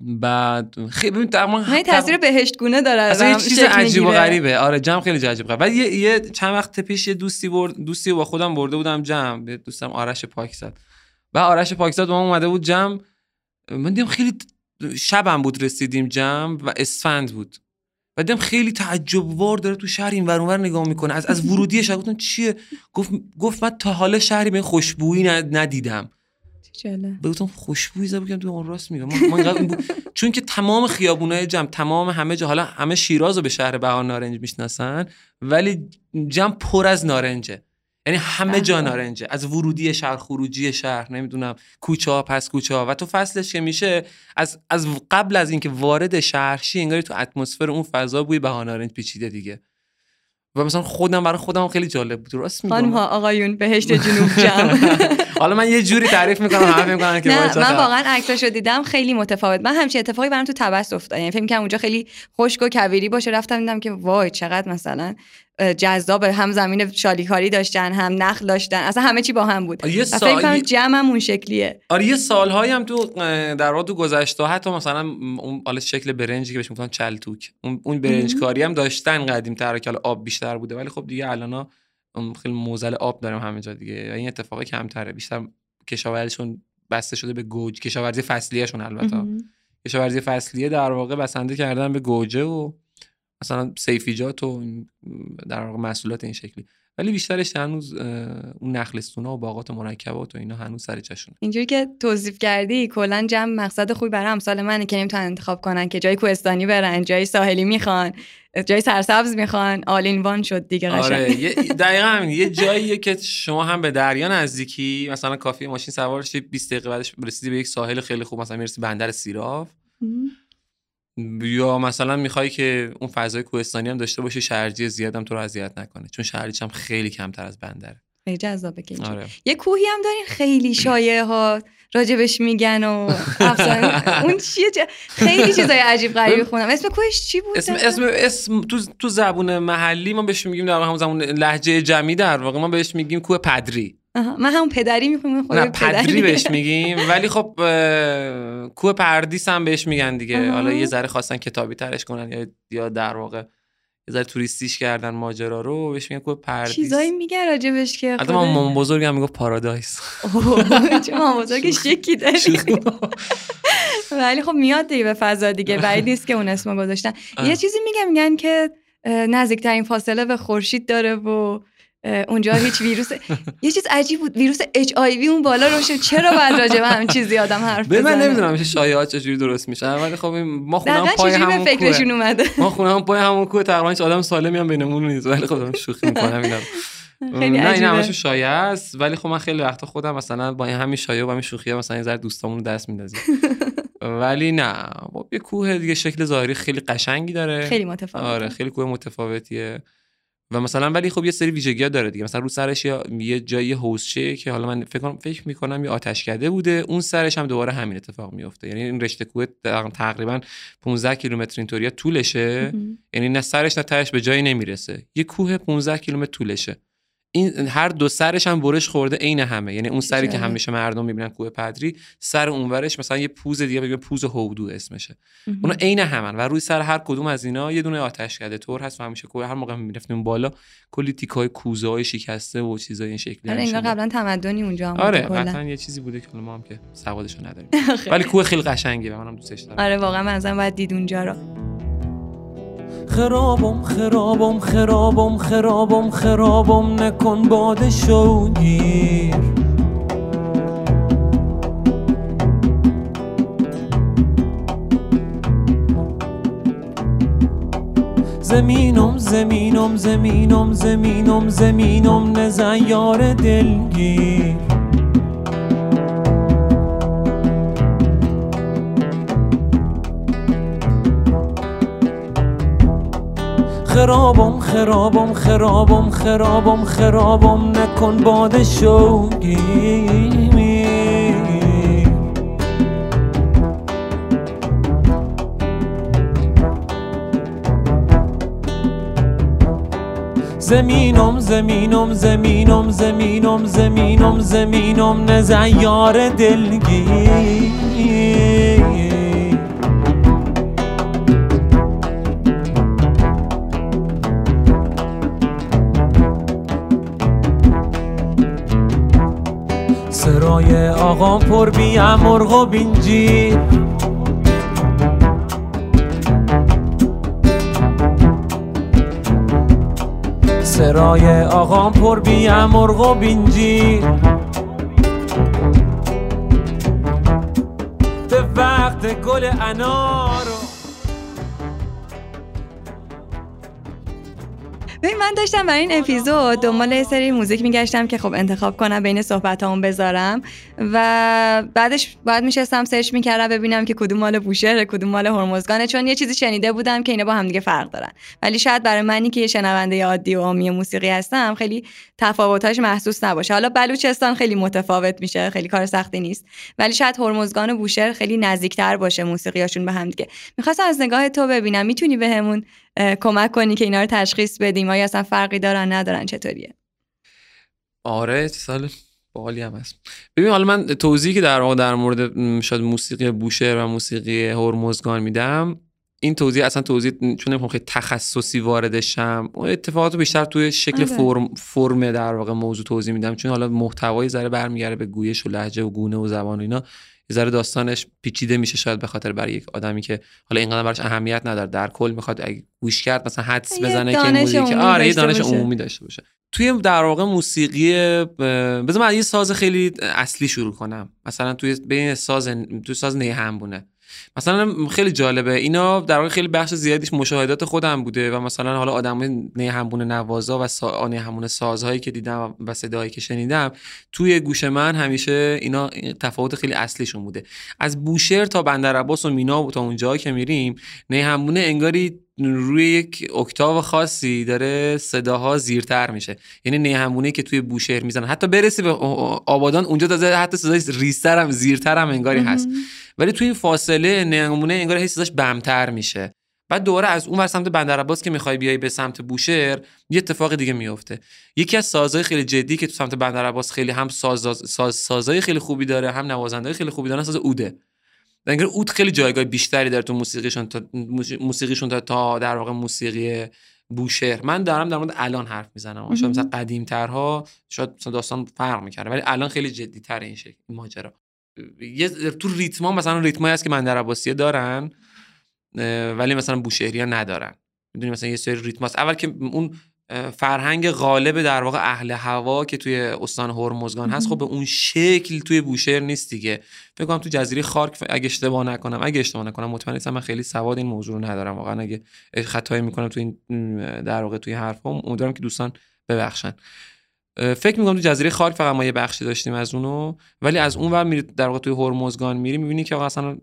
بعد خیلی ببین تقریبا من تاثیر بهشت گونه داره. اصلا یه چیز عجیب و. غریبه. آره جمع خیلی عجیب غریبه بعد یه, یه چند وقت پیش یه دوستی برد دوستی با خودم برده بودم جمع. به دوستم آرش پاکزاد. و آرش پاکزاد با اومده بود جمع. من دیدم خیلی شبم بود رسیدیم جمع و اسفند بود. و دیدم خیلی تعجب داره تو شهر این ور اونور نگاه می‌کنه از از ورودی شهر گفتم چیه گفت گفت من تا حالا شهری به خوشبویی ند- ندیدم. به گفتم خوشبویی زد بگم تو اون راست میگم من- بود. چون که تمام خیابونای جمع تمام همه جا حالا همه شیراز رو به شهر بهار نارنج می‌شناسن ولی جمع پر از نارنجه یعنی همه جا به. نارنجه. از ورودی شهر خروجی شهر نمی‌دونم کوچه ها پس کوچه ها و تو فصلش که میشه از از قبل از اینکه وارد شهر شی انگاری تو اتمسفر اون فضا بوی بهار نارنج پیچیده دیگه. و مثلا خودم برای خودم خیلی جالب بود. راست میگم؟ خانم ها آقایون بهشت جنوب جمع. *laughs* حالا من یه جوری تعریف می‌کنم همه می‌کنن که نه من واقعا عکساشو دیدم خیلی متفاوت. من همچین اتفاقی برام تو تبس افتاد یعنی فکر کنم اونجا خیلی خشک و کویری باشه. رفتم دیدم که وای چقدر مثلا جذاب هم زمین شالیکاری داشتن هم نخل داشتن. اصلا همه چی با هم بود. یه سال- اون شکلیه. آره یه سالهایی هم تو در واقع تو گذشته حتی مثلا اون حالا شکل برنجی که بهش میگن چلتوک. اون اون برنج. کاری هم داشتن قدیم تر که آب بیشتر بوده. ولی خب دیگه الان خیلی موزل آب داریم همه جا دیگه. این اتفاق کمتره. بیشتر کشاورزیشون بسته شده به گوج. کشاورزی فصلیه‌شون البته. کشاورزی فصلیه در واقع بسنده کردن به گوجه و مثلا سیفیجات و در واقع محصولات این شکلی. ولی بیشترش هنوز اون نخلستونا و باغات و مرکبات و اینا هنوز سر جاشونه. اینجوری که توصیف کردی کلا جمع مقصد خوبی برای امثال منه که نمی‌تونن انتخاب کنن که جای کوهستانی برن جای ساحلی می‌خوان جای سرسبز می‌خوان. آل این وان شد دیگه قشنگ. آره یه دقیقا همین. یه جاییه که شما هم به دریا نزدیکی. مثلا کافی ماشین سوار شی 20 دقیقه بعدش رسیدی به یک ساحل خیلی خوب مثلا می‌رسی بندر سیراف. یا مثلا می‌خوای که اون فضای کوهستانی هم داشته باشی شهرجی زیادم تو رو اذیت نکنه چون شهرجیش هم خیلی کمتر از بندره. خیلی جذابه که. آره. یه کوهی هم دارین خیلی شایعه ها راجبش میگن و افسانه *laughs* اون چیه؟ چه- خیلی چیزای عجیب غریبی خونم اسم کوهش چی بود؟ اسم اسم اسم تو تو زبون محلی ما بهش میگیم در همون زبون لهجه جمعی در واقع ما بهش میگیم کوه پدری. من همون پدری می‌خونم خود نه پدری بهش میگیم ولی خب کوه پردیس هم بهش میگن دیگه. حالا یه ذره خواستن کتابی ترش کنن یا یا در واقع یه ذره توریستیش کردن ماجرا رو بهش میگن کوه پردیس. چیزایی میگن راجبش که خود- من مامان بزرگم هم می‌گفت پارادایس. چه مامان بزرگ شکی داری. ولی خب میاد دیگه به فضا دیگه بعید نیست که اون اسم گذاشتن. یه چیزی میگن میگن که نزدیکترین فاصله به خورشید داره و اونجا هیچ ویروس *laughs* یه چیز عجیب بود ویروس اچ آی وی اون بالا روشه چرا باید راجع به همین چیزی آدم حرف به من بزنه؟ نمی‌دونم چه شایعات چجوری درست میشن ولی خب ما خونم پای همون فکرشون اومده؟ ما خونم پای همون کوه تقریبا هیچ آدم سالمی هم بینمون نیست ولی خب دارم شوخی می‌کنم اینا *laughs* خیلی نه این همشون شایعه است ولی خب من خیلی وقتا خودم مثلا با این همین شایعه و همین شوخی مثلا یه ذره دوستامون رو دست میندازیم. *laughs* ولی نه با یه کوه دیگه شکل ظاهری خیلی قشنگی داره. خیلی متفاوته. آره خیلی کوه متفاوتیه. و مثلا ولی خب یه سری ویژگی داره دیگه. مثلا رو سرش یه جایی حوزچه که حالا من فکر فکر می‌کنم یه آتش کده بوده. اون سرش هم دوباره همین اتفاق میفته یعنی این رشته کوه تقریبا 15 کیلومتر اینطوری طولشه. یعنی نه سرش نه تهش به جایی نمی‌رسه. یه کوه 15 کیلومتر طولشه. این هر دو سرش هم برش خورده عین همه. یعنی اون سری که. همیشه مردم می‌بینن کوه پدری سر اونورش مثلا یه پوز دیگه بگیم پوز هودو اسمشه. اونا عین همن و روی سر هر کدوم از اینا یه دونه آتش کرده طور هست و همیشه کوه هر موقع می‌رفتیم بالا کلی تیکای کوزه های شکسته و چیزای این شکلی آره انگار بود. قبلا تمدنی اونجا هم آره. قطعا یه چیزی بوده که ما هم که سوادشو نداریم. *laughs* ولی کوه خیلی قشنگه و منم دوستش دارم. آره واقعا من ازم باید دید اونجا رو. خرابم خرابم خرابم خرابم خرابم نکن باد شوگیر زمینم زمینم زمینم زمینم زمینم نزن یار دلگیر. خرابم خرابم خرابم خرابم خرابم نکن باد شوگیر زمینم زمینم زمینم زمینم زمینم زمینم نزن یار دلگیر. آقا پر بی مرغ و بینجیر سرای آقا پر بی مرغ و بینجیر به وقت گل انارو من داشتم برای این اپیزود دنبال یه سری موزیک میگشتم که خب انتخاب کنم بین صحبت بذارم و بعدش باید میشستم سرچ می‌کردم ببینم که کدوم مال بوشهر کدوم مال هرمزگانه چون یه چیزی شنیده بودم که اینا با هم دیگه فرق دارن. ولی شاید برای منی که یه شنونده عادی و عامی موسیقی هستم خیلی تفاوتاش محسوس نباشه. حالا بلوچستان خیلی متفاوت میشه خیلی کار سختی نیست. ولی شاید هرمزگان و بوشهر خیلی نزدیکتر باشه موسیقیاشون به هم دیگه. می‌خواستم از نگاه تو ببینم می‌تونی بهمون اه، کمک کنی که اینا رو تشخیص بدیم. آیا اصلا فرقی دارن ندارن؟ چطوریه؟ آره سال باحالی هم هست. ببین حالا من توضیحی که در واقع در مورد شاید موسیقی بوشهر و موسیقی هرمزگان میدم این توضیح اصلا توضیح چون نمی‌خوام خیلی تخصصی واردش شم اون اتفاقات بیشتر توی شکل آره. فرم فرم در واقع موضوع توضیح میدم. چون حالا محتوای ذره برمیگرده به گویش و لهجه و گونه و زبان و اینا. یه ذره داستانش پیچیده میشه شاید به خاطر برای یک آدمی که حالا اینقدر براش اهمیت نداره در کل می‌خواد اگه گوش کرد مثلا حدس بزنه که موزیک آره یه دانش باشه. عمومی داشته باشه. توی در واقع موسیقی بذار من از یه ساز خیلی اصلی شروع کنم. مثلا توی بین ساز توی ساز نیهنبونه مثلا خیلی جالبه. اینا در واقع خیلی بخش زیادیش مشاهدات خودم بوده و مثلا حالا آدمای نیهنبونه نوازا و سا... نیهنبونه سازهایی که دیدم و صدایی که شنیدم توی گوش من همیشه اینا تفاوت خیلی اصلیشون بوده. از بوشهر تا بندر عباس و مینا و تا اونجا که میریم نیهنبونه انگاری روی یک اکتاو خاصی داره صداها زیرتر میشه. یعنی نیهنبونه که توی بوشهر می‌زنن. حتی برسی به آبادان اونجا تازه حتی صدای ریستر هم زیرتر هم انگاری هست. ولی توی این فاصله نیهنبونه انگار هی صداش بمتر میشه. بعد دوباره از اون ور سمت بندر عباس که می‌خوای بیای به سمت بوشهر یه اتفاق دیگه میفته یکی از سازهای خیلی جدی که تو سمت بندر عباس خیلی هم ساز ساز سازهای خیلی خوبی داره هم نوازنده خیلی خوبی داره ساز اوده. انگار اود خیلی جایگاه بیشتری داره تو موسیقیشون تا موسیقیشون تا, تا در واقع موسیقی بوشهر. من دارم در مورد الان حرف می‌زنم. شاید مثلا قدیم ترها شاید مثلا داستان فرق می‌کرده ولی الان خیلی جدی تر این شکل این ماجرا. یه تو ریتما مثلا ریتمایی هست که من در عباسیه دارن ولی مثلا بوشهری ها ندارن. می‌دونی مثلا یه سری ریتم هست. اول که اون فرهنگ غالب در واقع اهل هوا که توی استان هرمزگان هست خب به اون شکل توی بوشهر نیست دیگه. فکر کنم تو جزیره خارک اگه اشتباه نکنم اگه اشتباه نکنم مطمئن نیستم من خیلی سواد این موضوع رو ندارم. واقعا اگه خطایی می‌کنم تو این در واقع توی حرفام امیدوارم که دوستان ببخشن. فکر می‌کنم تو جزیره خاک فقط ما یه بخشی داشتیم از اونو ولی از اون ور میری در واقع توی هرمزگان میری می‌بینی که اصلا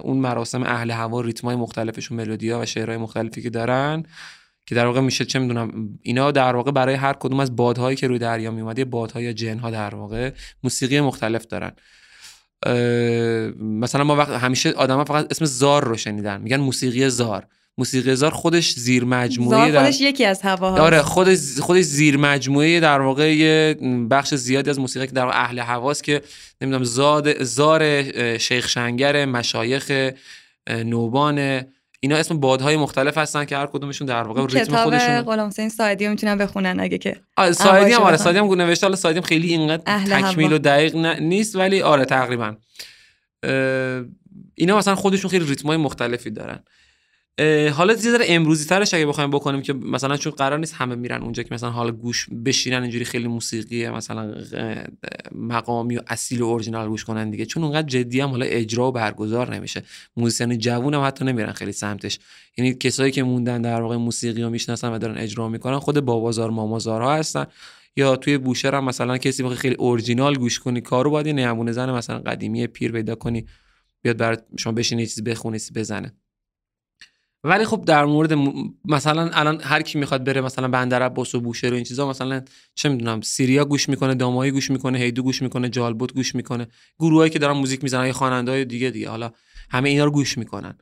اون مراسم اهل هوا ریتمای مختلفشون ملودیا و شعرهای مختلفی که دارن که در واقع میشه چه می‌دونم اینا در واقع برای هر کدوم از بادهایی که روی دریا میومده بادها یا جنها در واقع موسیقی مختلف دارن. مثلا ما وقت همیشه آدما فقط اسم زار رو شنیدن میگن موسیقی زار. موسیقی زار خودش زیر مجموعه زار در... خودش یکی از هواها آره خودش خودش زیر مجموعه در واقع یه بخش زیادی از موسیقی که در اهل حواس که نمی‌دونم زاد زار شیخ شنگر مشایخ نوبان اینا اسم بادهای مختلف هستن که هر کدومشون در واقع ریتم کتاب خودشون غلام حسین ساعدی رو می‌تونن بخونن اگه که آره سایدی هم آره. سایدی هم نوشته حالا سایدی هم خیلی اینقدر تکمیل. و دقیق نیست ولی آره تقریبا اینا مثلا خودشون خیلی ریتمای مختلفی دارن حالا یه ذره امروزی ترش اگه بخوایم بکنیم که مثلا چون قرار نیست همه میرن اونجا که مثلا حالا گوش بشینن اینجوری خیلی موسیقی مثلا مقامی و اصیل و اورجینال گوش کنن دیگه. چون اونقدر جدی هم حالا اجرا و برگزار نمیشه. موزیسین جوون هم حتی نمیرن خیلی سمتش. یعنی کسایی که موندن در واقع موسیقی رو می‌شناسن و دارن اجرا می‌کنن خود بابازار مامازارها هستن. یا توی بوشهر هم مثلا کسی بخواد خیلی اورجینال گوش کنی کارو باید نمونه زن مثلا قدیمی پیر پیدا کنی بیاد برات شما بشینی یه چیزی بخونی بزنه. ولی خب در مورد م- مثلا الان هر کی می‌خواد بره مثلا بندر عباس و بوشهر و این چیزا مثلا چه می‌دونم سیریا گوش می‌کنه دامایی گوش می‌کنه هیدو گوش می‌کنه جالبوت گوش می‌کنه. گروهایی که دارن موزیک می‌زنن یا خواننده های دیگه دیگه. حالا همه اینا رو گوش می‌کنن.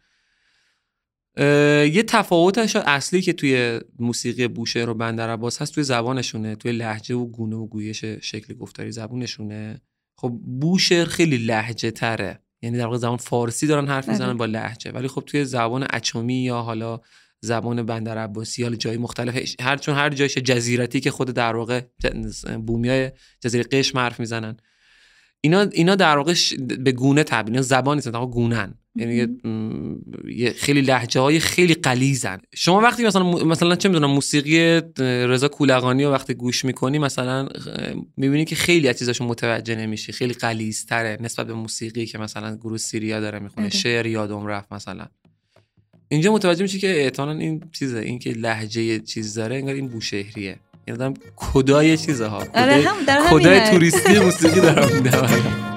یه تفاوتش اصلی که توی موسیقی بوشهر و بندر عباس هست توی زبانشونه. توی لحجه و گونه و گویش شکل گفتاری زبونشونه. خب بوشهر خیلی لحجه تره یعنی در واقع زبان فارسی دارن حرف می‌زنن بله. با لحجه ولی خب توی زبان اچمی یا حالا زبان بندر عباسی یا جای مختلف هر چون هر جایش جزیرتی که خود در واقع بومیای جزیره قشم حرف می‌زنن اینا اینا در واقع ش- به گونه تبدیل اینا زبان نیستن گونن یعنی خیلی لهجه های خیلی قلیزن شما وقتی مثلا مثلا چه می‌دونم موسیقی رضا کولقانی رو وقتی گوش می‌کنی مثلا می‌بینی که خیلی از چیزاشو متوجه نمیشی. خیلی قلیزتره نسبت به موسیقی که مثلا گروه سیریا داره می‌خونه. آره. شعر یادم رفت مثلا. اینجا متوجه میشی که احتمالاً این چیزه این که لهجه چیز داره انگار این بوشهریه. آدم کدای چیزه ها آره هم در کدای. توریستی موسیقی دارم میدم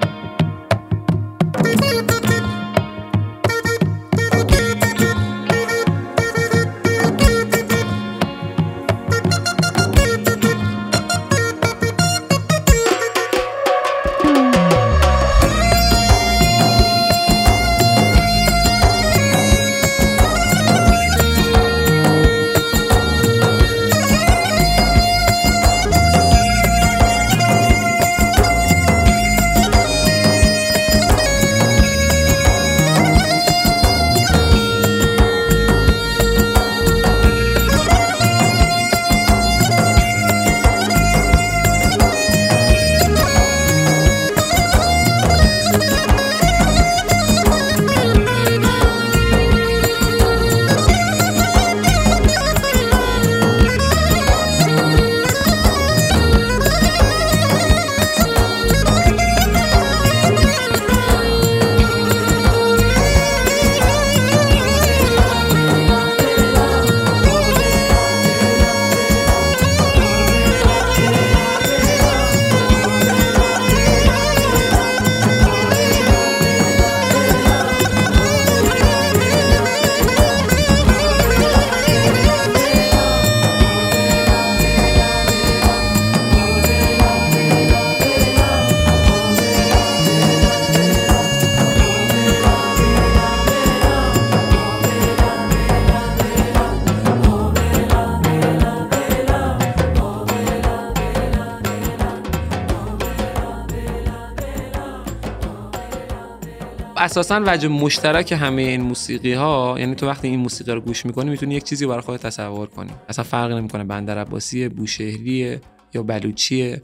اساسا وجه مشترک همه این موسیقی ها یعنی تو وقتی این موسیقی رو گوش می‌کنی می‌تونی یک چیزی برای خودت تصور کنی. اصلا فرق نمی‌کنه بندر عباسیه بوشهریه یا بلوچیه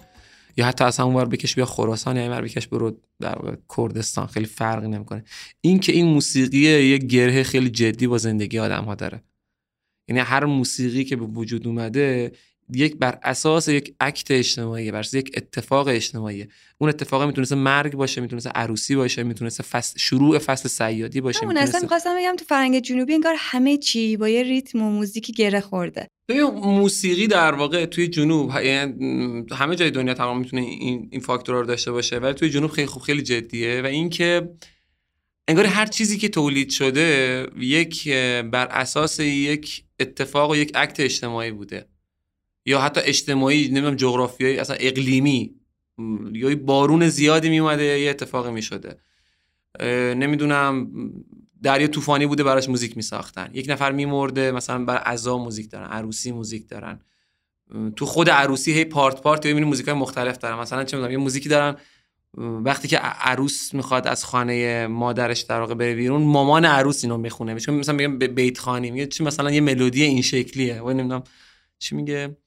یا حتی از همون ور بکش بیا خراسان یا این ور بکش برو در کردستان. خیلی فرق نمی‌کنه. این که این موسیقی یه گره خیلی جدی با زندگی آدم ها داره. یعنی هر موسیقی که به وجود اومده یک بر اساس یک اکت اجتماعی بر اساس یک اتفاق اجتماعی. اون اتفاق می‌تونسته مرگ باشه می‌تونسته عروسی باشه می‌تونسته فصل شروع فصل سیادی باشه همون اصلا می‌خواستم بگم تو فرنگ جنوبی انگار همه چی با یه ریتم و موزیکی گره خورده. ببین موسیقی در واقع توی جنوب یعنی همه جای دنیا تمام می‌تونه این این فاکتورها رو داشته باشه ولی توی جنوب خیلی خوب خیلی جدیه و اینکه انگار هر چیزی که تولید شده یک بر اساس یک اتفاق و یک عکت اجتماعی بوده. یا حتی اجتماعی نمی‌دونم جغرافیایی اصلا اقلیمی یا بارون زیادی میومده یه اتفاقی می‌شده. نمی‌دونم دریا طوفانی بوده براش موزیک میساختن. یک نفر میمرده مثلا بر عزا موزیک دارن عروسی موزیک دارن. تو خود عروسی هی پارت پارت می‌بینی موزیک مختلف دارن. مثلا چه می‌دونم یه موزیکی دارن. وقتی که عروس می‌خواد از خانه مادرش در واقع بره بیرون مامان عروس اینو می‌خونه. مثلا میگم بیت خانی میگه چی مثلا یه ملودی این شکلیه. و نمی‌دونم چی میگه.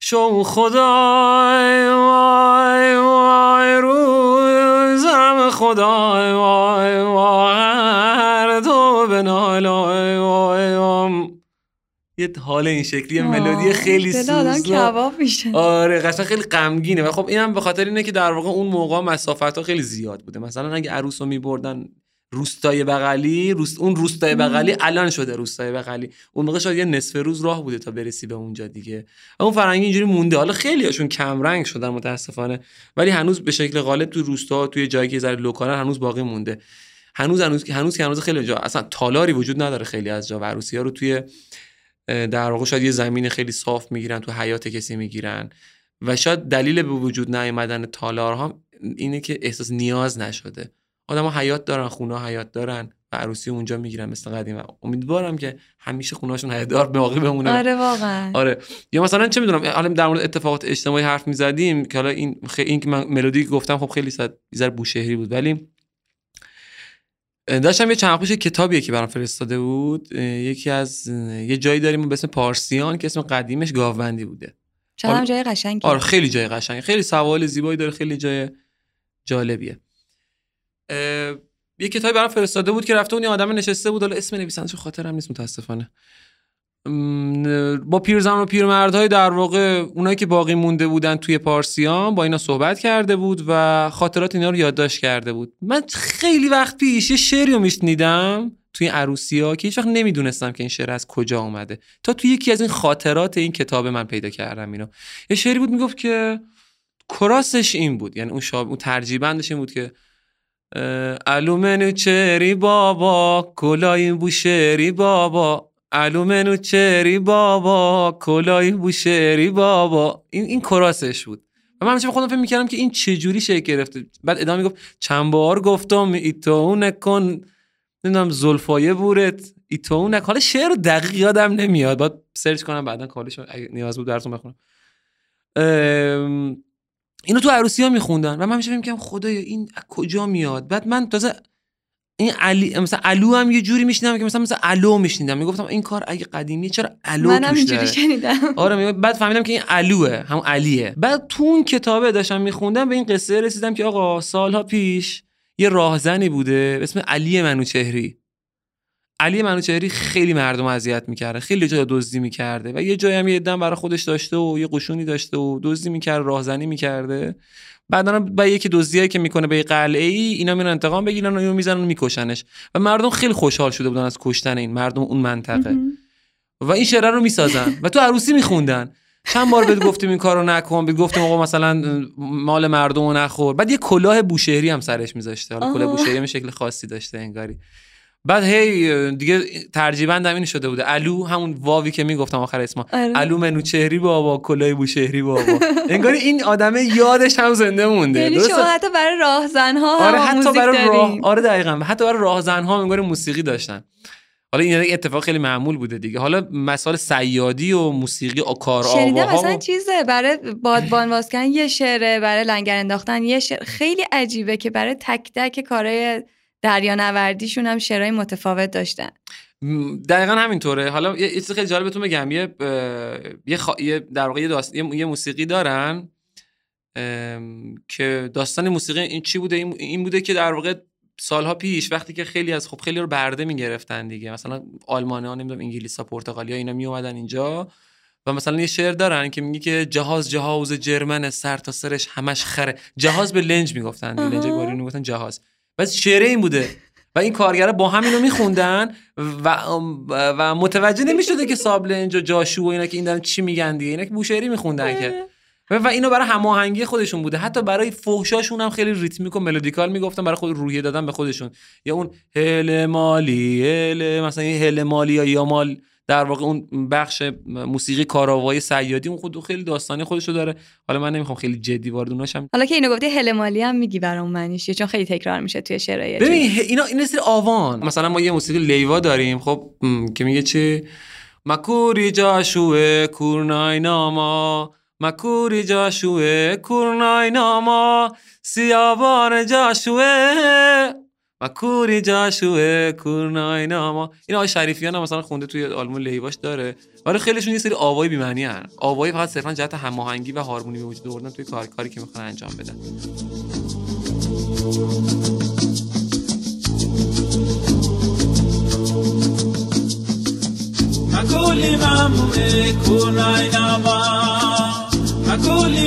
شو خدای وای وای روزم خدای وای وای هر دو بنالای وای وام. یه حال این شکلی ملودی خیلی سوزناک کباب میشه. آره قشنگ خیلی غمگینه. و خب اینم به خاطر اینه که در واقع اون موقع مسافت ها خیلی زیاد بوده. مثلا اگه عروس رو میبردن روستای بغلی روست... اون روستای بغلی الان شده روستای بغلی. اون موقع شاید یه نصف روز راه بوده تا برسی به اونجا دیگه. اون فرنگی اینجوری مونده. حالا خیلی هاشون کم رنگ شدن متاسفانه. ولی هنوز به شکل غالب تو روستا توی جایی که یه ذره لوکالن هنوز باقی مونده. هنوز هنوز که هنوز که هنوز خیلی جا اصلا تالاری وجود نداره خیلی از جا. و رو توی در واقع شاید یه زمین خیلی صاف می‌گیرن تو حیات کسی می‌گیرن. و شاید دلیل به وجود نیامدن تالارها اینه که احساس نیاز نشده. آدم حیات دارن خونه حیات دارن و عروسی اونجا می‌گیرن مثل قدیم. امیدوارم که همیشه خونهاشون حیات دار باقی بمونه آره واقعا. آره. یا مثلا چه می‌دونم حالا در مورد اتفاقات اجتماعی حرف می‌زدیم که حالا این خ... این که من ملودی گفتم خب خیلی صد ذره بوشهری بود. ولی داشتم یه چند کتابیه که برام فرستاده بود. یکی از یه جایی داریم به اسم پارسیان که اسم قدیمش گاوبندی بوده. چقدر آره. جای قشنگی. آره خیلی جای قشنگه خیلی سوال زیبایی داره خیلی جای جالبیه. یه کتابی برام فرستاده بود که رفته اون یه آدم نشسته بود حالا اسم نویسنده‌ش رو خاطرم نیست متاسفانه. با پیرزن و پیرمردهای در واقع اونایی که باقی مونده بودن توی پارسیان با اینا صحبت کرده بود و خاطرات اینا رو یادداشت کرده بود. من خیلی وقت پیش یه شعری رو میشنیدم توی عروسی ها که هیچ وقت نمی‌دونستم که این شعر از کجا اومده. تا توی یکی از این خاطرات این کتاب من پیدا کردم اینو. یه شعری بود می‌گفت که کراسش این بود یعنی اون شاب اون ترجیبندش این بود که اه، الو منو چری بابا کلای بوشهری بابا. الو منو چری بابا کلای بوشهری بابا. این این کراسش بود. و من همیشه خودم فکر می‌کردم که این چه جوری شکل گرفته. بعد ادامه می‌گفت چند بار گفتم ایتو نکن نمی‌دونم زلفای بورت ایتو نکن حالا شعر دقیق یادم نمیاد. باید سرچ کنم بعدا کالش نیاز بود براتون بخونم. اینو تو عروسی ها میخوندن. و من همیشه فکر می‌کردم خدایا این کجا میاد؟ بعد من تازه این علی مثلا الو هم یه جوری میشنیدم که مثلا مثلا الو میشنیدم. می‌گفتم این کار اگه قدیمیه چرا الو منم توش اینجوری شنیدم. آره میگم بعد فهمیدم که این الوه همون علیه. بعد تو اون کتابه داشتم میخوندم به این قصه رسیدم که آقا سالها پیش یه راهزنی بوده به اسم علی منوچهری. علی منوچهری خیلی مردم اذیت می‌کرده خیلی جا دزدی می‌کرده و یه جایی هم یه دم برای خودش داشته و یه قشونی داشته و دزدی می‌کرد راهزنی می‌کرده. بعدا با یکی دزدیایی که می‌کنه به قلعه ای اینا میرن انتقام بگیرن و اینو می‌زنن و میکشنش. و مردم خیلی خوشحال شده بودن از کشتن این مردم اون منطقه. و این شعر رو می‌سازن و تو عروسی میخوندن. چند بار بهت گفتیم این کارو نکن بهت گفتیم آقا مثلا مال مردم رو نخور. بعد یه کلاه بوشهری هم سرش میذاشته. حالا کلاه. بوشهری هم شکل خاصی داشته انگاری. بعد هی دیگه ترجیبند این شده بوده. الو همون واوی که می‌گفتم آخر اسما. آره. الو منوچهری بابا کلاه بوشهری بابا. انگاری این آدمه یادش هم زنده مونده. یعنی؟ شما حتی برای راهزنها آره هم حتی موزیک برای راه. آره دقیقاً. حتی برای راهزنها انگار موسیقی داشتن. حالا این یه اتفاق خیلی معمول بوده دیگه. حالا مسائل سیادی و موسیقی و کار شنیدم مثلا و- چیزه برای بادبان واسکن یه شعره برای لنگر انداختن یه شعر. خیلی عجیبه که برای تک تک کارهای دریانوردیشون هم شعرهای متفاوت داشتن دقیقا همینطوره حالا یه چیز خیلی جالبتون بگم یه یه. یه در واقع یه, داست... یه... یه موسیقی دارن ام، که داستان موسیقی این چی بوده این, بوده که در واقع سالها پیش وقتی که خیلی از خب خیلی رو برده می‌گرفتن دیگه مثلا آلمانی ها نمی‌دونم انگلیس ها پرتغالی ها اینا می اومدن اینجا و مثلا یه شعر دارن که میگه که جهاز جهاز جرمن سر تا سرش همش خره جهاز به لنج می‌گفتن. لنج. گاری می‌گفتن جهاز بس شعر این بوده. و این کارگرا با هم اینو میخوندن و و متوجه نمی‌شده که ساب لنج و جاشو و اینا که این دارن چی میگن دیگه. اینا که بوشهری میخوندن که. و اینو برای هماهنگی خودشون بوده. حتی برای فحشاشون هم خیلی ریتمیک و ملودیکال می‌گفتن برای خود روحیه دادن به خودشون. یا اون هل مالی هل مثلا این هل مالی یا یا مال در واقع اون بخش موسیقی کاراوای سیادی اون خود خیلی داستانی خودشو داره. حالا من نمی‌خوام خیلی جدی وارد اوناشم. حالا که اینو گفتی هل مالی هم میگی برام معنیش؟ چون خیلی تکرار میشه توی شعرهای ببین اینا این سری آوان. مثلا ما یه موسیقی لیوا داریم خب م، که میگه چی؟ مکوری جاشوه کورنای ناما مکوری جاشوه کورنای ناما سیابان جاشوه. مکوری جاشوه کورنای ناما این آقای شریفیان هم مثلا خونده توی آلبوم لیواش داره. ولی خیلیشون یه سری آوای بی‌معنی هن. آوای فقط صرفا جهت هماهنگی و هارمونی به وجود آوردن توی کار کاری که می‌خوان انجام بدن. Makuli mamu e kunai nama Makuli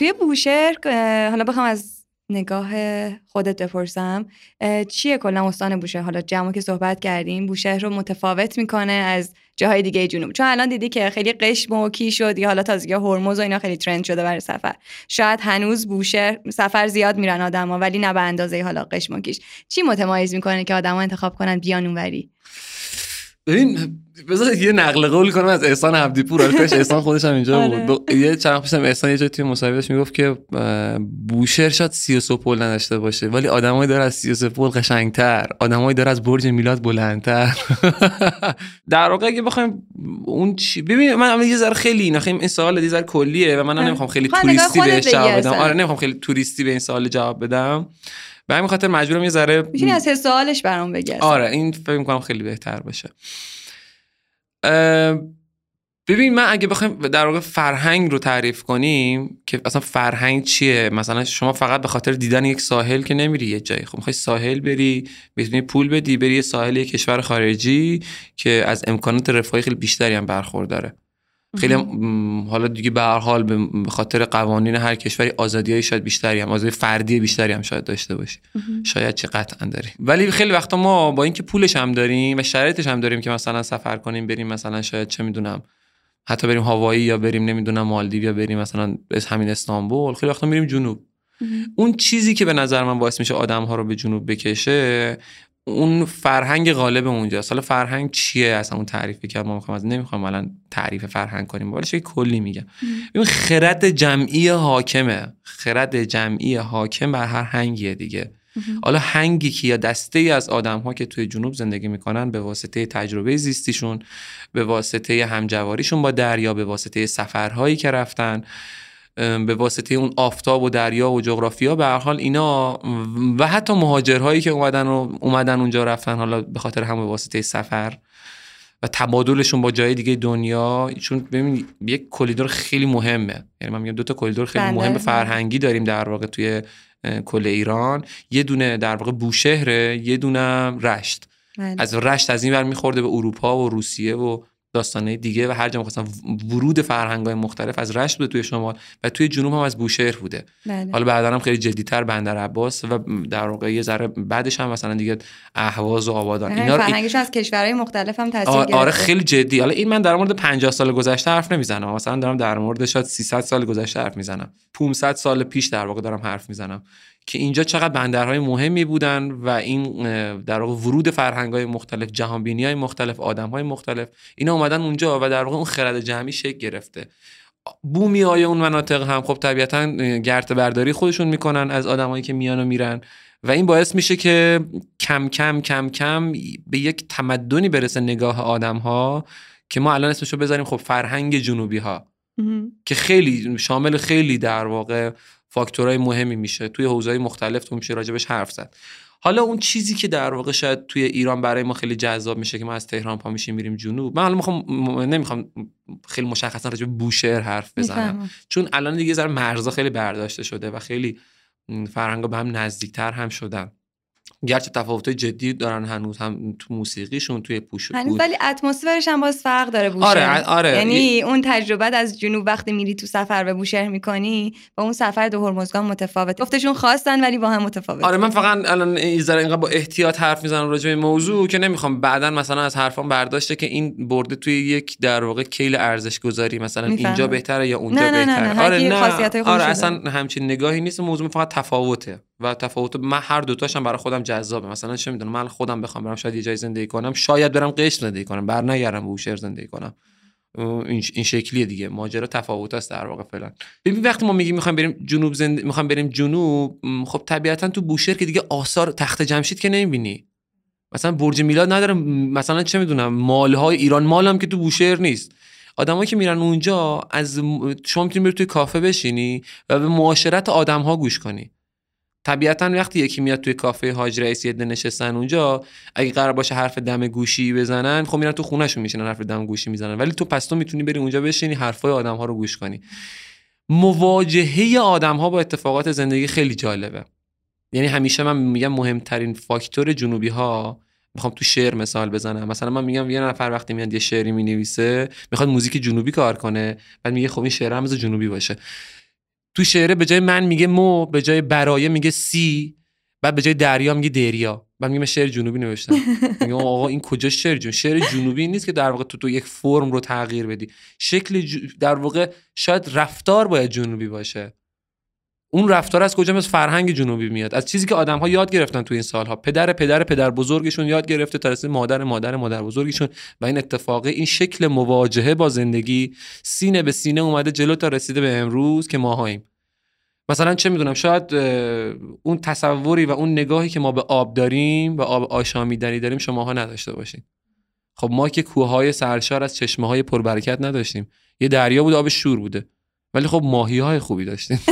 توی بوشهر حالا بخوام از نگاه خودت بپرسم چیه کلا استان بوشهر؟ حالا جمع که صحبت کردیم بوشهر رو متفاوت می‌کنه از جاهای دیگه جنوب. چون الان دیدی که خیلی قشم و کی شد یا حالا تازگی هرمز و اینا خیلی ترند شده برای سفر. شاید هنوز بوشهر سفر زیاد میرن آدما ولی نه به اندازه حالا قشم و کیش. چی متمایز می‌کنه که آدما انتخاب کنن بیان اونوری؟ ببین بذار یه نقل قول کنم از احسان عبدیپور آره کاش احسان خودش هم اینجا آره. بود ب- یه چند وقت پیشم احسان یه جای توی مصاحبهش می‌گفت که بوشهر شاید 33 پل نداشته باشه ولی آدمایی داره از 33 پل قشنگتر آدمایی داره از برج میلاد بلندتر *laughs* در واقع اگه بخوایم اون چی ببین من یه ذره خیلی اینا خیلی این سوال یه ذره کلیه و منم آره. نمی‌خوام خیلی خب، توریستی بهش جواب بدم. آره نمی‌خوام خیلی توریستی به این سوال جواب بدم به همین خاطر مجبورم یه ذره می‌تونی از سوالش برام بگی. آره این فکر می‌کنم خیلی بهتر باشه ببین من اگه بخوایم در واقع فرهنگ رو تعریف کنیم که اصلا فرهنگ چیه؟ مثلا شما فقط به خاطر دیدن یک ساحل که نمیری یه جایی. خب می‌خوای ساحل بری بتونی پول بدی بری یه ساحل یک کشور خارجی که از امکانات رفاهی خیلی بیشتری هم برخورداره. خیلی حالا دیگه به هر حال به خاطر قوانین هر کشوری آزادی شاید بیشتری هم آزادی فردی بیشتری هم شاید داشته باشی. شاید چه قطعا داریم ولی خیلی وقتا ما با اینکه پولش هم داریم و شرایطش هم داریم که مثلا سفر کنیم بریم مثلا شاید چه می‌دونم حتی بریم هوایی یا بریم نمی‌دونم مالدیو یا بریم مثلا از همین استانبول خیلی وقتا میریم جنوب. اون چیزی که به نظر من باعث میشه آدم ها رو به جنوب بکشه اون فرهنگ غالب اونجاست. حالا فرهنگ چیه اصلا اون تعریفی که ما می‌خوام از نمی‌خوام الان تعریف فرهنگ کنیم. ولی چه کلی میگم. ببین خرد جمعی حاکمه. خرد جمعی حاکم بر هر هنگیه دیگه. حالا هنگی که یا دسته ای از آدم ها که توی جنوب زندگی می‌کنن به واسطه تجربه زیستیشون به واسطه همجواریشون با دریا به واسطه سفرهایی که رفتن به واسطه اون آفتاب و دریا و جغرافیا به هر حال اینا و حتی مهاجرهایی که اومدن و اومدن اونجا رفتن حالا به خاطر هم به واسطه سفر و تبادلشون با جای دیگه دنیا چون ببین یک کلیدور خیلی مهمه یعنی من میگم دو تا کلیدور خیلی بله. مهم فرهنگی داریم در واقع توی کل ایران یه دونه در واقع بوشهره یه دونه رشت بله. از رشت از این ور میخورده به اروپا و روسیه و داستانه دیگه و هر جا می‌خواستن ورود فرهنگ های مختلف از رشت بوده توی شمال و توی جنوب هم از بوشهر بوده. بله. حالا بعدا هم خیلی جدیتر بندر عباس و در واقع یه ذره بعدش هم مثلا دیگه اهواز و آبادان. یعنی اینا رو فرهنگش از کشورهای مختلف هم تاثیر آره, گرفته. آره خیلی جدی. حالا این من در مورد 50 سال گذشته حرف نمی‌زنم. مثلا دارم در مورد شاید 300 سال گذشته حرف می‌زنم. 500 سال پیش در واقع دارم حرف می‌زنم. که اینجا چقدر بندرهای مهمی بودن و این در واقع ورود فرهنگ های مختلف جهانبینی های مختلف آدم های مختلف اینا اومدن اونجا و در واقع اون خرد جمعی شکل گرفته. بومی های اون مناطق هم خب طبیعتا گرت برداری خودشون می‌کنن از آدمایی که میان و میرن و این باعث میشه که کم کم کم کم به یک تمدنی برسه نگاه آدم ها که ما الان اسمشو بذاریم خب فرهنگ جنوبی ها که خیلی شامل خیلی در واقع فاکتورهای مهمی میشه توی حوزه‌های مختلف تو میشه راجبش حرف زد. حالا اون چیزی که در واقع شاید توی ایران برای ما خیلی جذاب میشه که ما از تهران پا میشیم میریم جنوب. من حالا می‌خوام نمی‌خوام خیلی مشخصا راجع به بوشهر حرف بزنم. چون الان دیگه ذره مرزا خیلی برداشته شده و خیلی فرهنگا به هم نزدیکتر هم شدن. گرچه تفاوت جدی دارن هنوز هم تو موسیقیشون توی پوش هنوز ولی اتمسفرش هم باز فرق داره بوشهر. آره آره. یعنی اون تجربه از جنوب وقتی میری تو سفر به بوشهر می‌کنی با اون سفر دو هرمزگان متفاوت گفتشون خواستن ولی با هم متفاوت آره من فقط الان این ذره اینقدر با احتیاط حرف می‌زنم راجع به موضوع که نمی‌خوام بعدا مثلا از حرفام برداشته که این برده توی یک در واقع کیل ارزش گذاری مثلا. اینجا بهتره یا اونجا نه، نه، نه، بهتره. آره نه. آره. اصلا همچین نگاهی نیست موضوع فقط تفاوته. و تفاوت من هر دوتاشم برای خودم جذابه. مثلا چه می‌دونم من خودم بخوام برم شاید یه جای زندگی کنم شاید برم قشم زندگی کنم بر نگردم بوشهر زندگی کنم. این این شکلیه دیگه. ماجرا تفاوت است در واقع فعلا. ببین وقتی ما میگیم می‌خوایم بریم جنوب زند... می‌خوایم بریم جنوب خب طبیعتا تو بوشهر که دیگه آثار تخت جمشید که نمی‌بینی. مثلا برج میلاد نداره مثلا چه می‌دونم مالهای ایران مال هم که تو بوشهر نیست. آدمایی که میرن اونجا از شما می‌تونی بری توی کافه بشینی و به معاشرت آدمها گوش کنی. طبیعتا وقتی یکی میاد توی کافه حاج رئیس یه نشستن اونجا اگه قرار باشه حرف دم گوشی بزنن خب میرن تو خونهشون میشینن حرف دم گوشی می‌زنن. ولی تو پس تو می‌تونی بری اونجا بشینی حرفای آدم ها رو گوش کنی. مواجهه آدم ها با اتفاقات زندگی خیلی جالبه. یعنی همیشه من میگم مهمترین فاکتور جنوبی ها می‌خوام تو شعر مثال بزنم. مثلا من میگم یه نفر وقتی میاد یه شعری می‌نویسه می‌خواد موزیک جنوبی کار کنه بعد میگه خب این شعر هم جنوبی باشه. تو شعره به جای من میگه مو به جای برایه میگه سی بعد به جای دریا میگه دریا. من شعر جنوبی نوشتم. *laughs* میگم آقا این کجا شعر جنوبی شعر جنوبی نیست که در واقع تو تو یک فرم رو تغییر بدی. شکل ج- در واقع شاید رفتار باید جنوبی باشه. اون رفتار از کجا از فرهنگ جنوبی میاد؟ از چیزی که آدم ها یاد گرفتن تو این سالها. پدر پدر پدر بزرگشون یاد گرفته تا رسید مادر مادر مادر بزرگشون. و این اتفاقه این شکل مواجهه با زندگی سینه به سینه اومده جلو تا رسیده به امروز که ماهاییم. مثلا چه می‌دونم شاید اون تصوری و اون نگاهی که ما به آب داریم و آب آشامیدنی داریم شماها نداشته باشین. خب ما که کوههای سرشار از چشمه های پربرکت نداشتیم. یه دریا بود آب شور بوده. ولی خب ماهی های خوبی داشتیم. *laughs*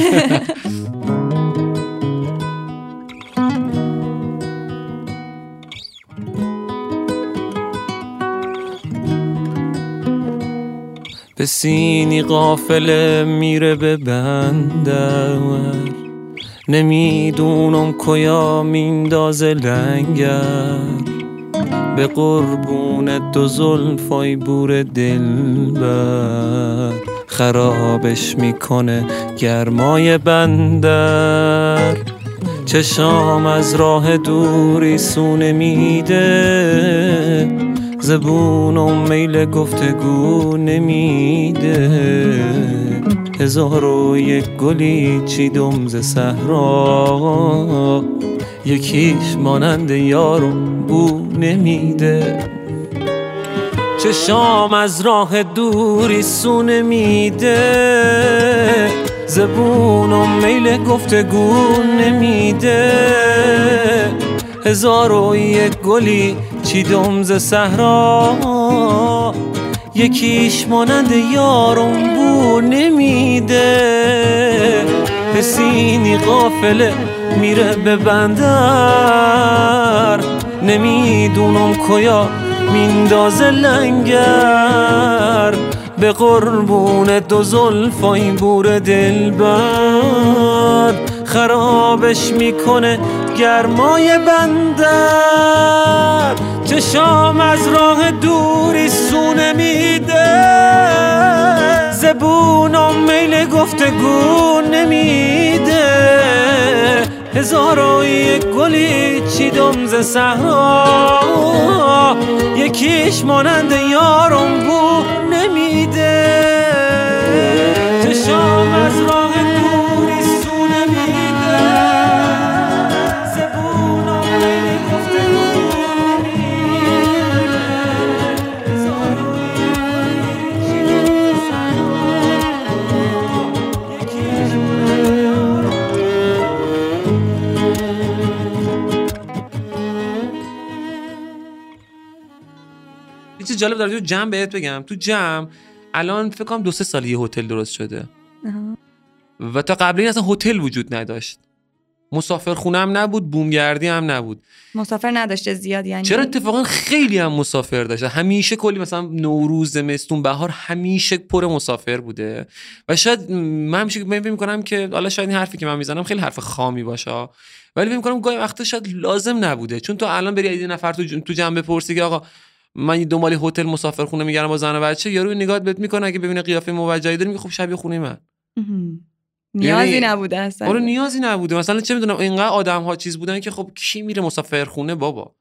به سینی قافله میره به بندر. نمی‌دونم کیا میندازه لنگر. به قربون دو زلفای بور دل بر خرابش می‌کنه گرمای بندر. چشام از راه دوری سونه میده. زبونم میل گفتگو نمیده. هزار و یک گلی چیدم ز صحرا. یکیش مانند یارم بو نمیده. چشام از راه دوری سونه میده. زبونم میل گفتگو نمیده. هزار و یک گلی چیدم ز صحرا. یکیش مانند یارم بو نمیده. حسینی قافله میره به بندر. نمی‌دونم کیا میندازه لنگر. به قربون دو زلفای بور دلبر. خرابش می‌کنه گرمای بندر. چشام از راه دوری سونه میده. زبونم میل گفتگو نمیده. هزار یک گلی چیدم ز صحرا. یکیش مانند یارم بو جالب در تو جمع بهت بگم. تو جمع الان فکر کنم دو سه سال یه هتل درست شده. و تا قبل این اصلا هتل وجود نداشت. مسافرخونه هم نبود بومگردی هم نبود. مسافر نداشته زیاد یعنی؟ چرا اتفاقا خیلی هم مسافر داشته همیشه کلی مثلا نوروز زمستون بهار همیشه پر مسافر بوده. و شاید من همیشه فکر می‌کنم که حالا شاید این حرفی که من می‌زنم خیلی حرف خامی باشه. ولی فکر می‌کنم گاهی وقتا شاید لازم نبوده. چون تو الان بری یه نفر تو تو جنب بپرسی که آقا من دنبال هتل مسافرخونه میگردم با زن و بچه یارو نگات بهت می‌کنه اگه ببینه قیافه موجهی داری میگه خب شبیه خونه من مهم. نیازی یعنی- نبوده اصلا آره نیازی نبوده مثلا چه می‌دونم اینقدر آدم ها چیز بودن که خب کی میره مسافرخونه بابا.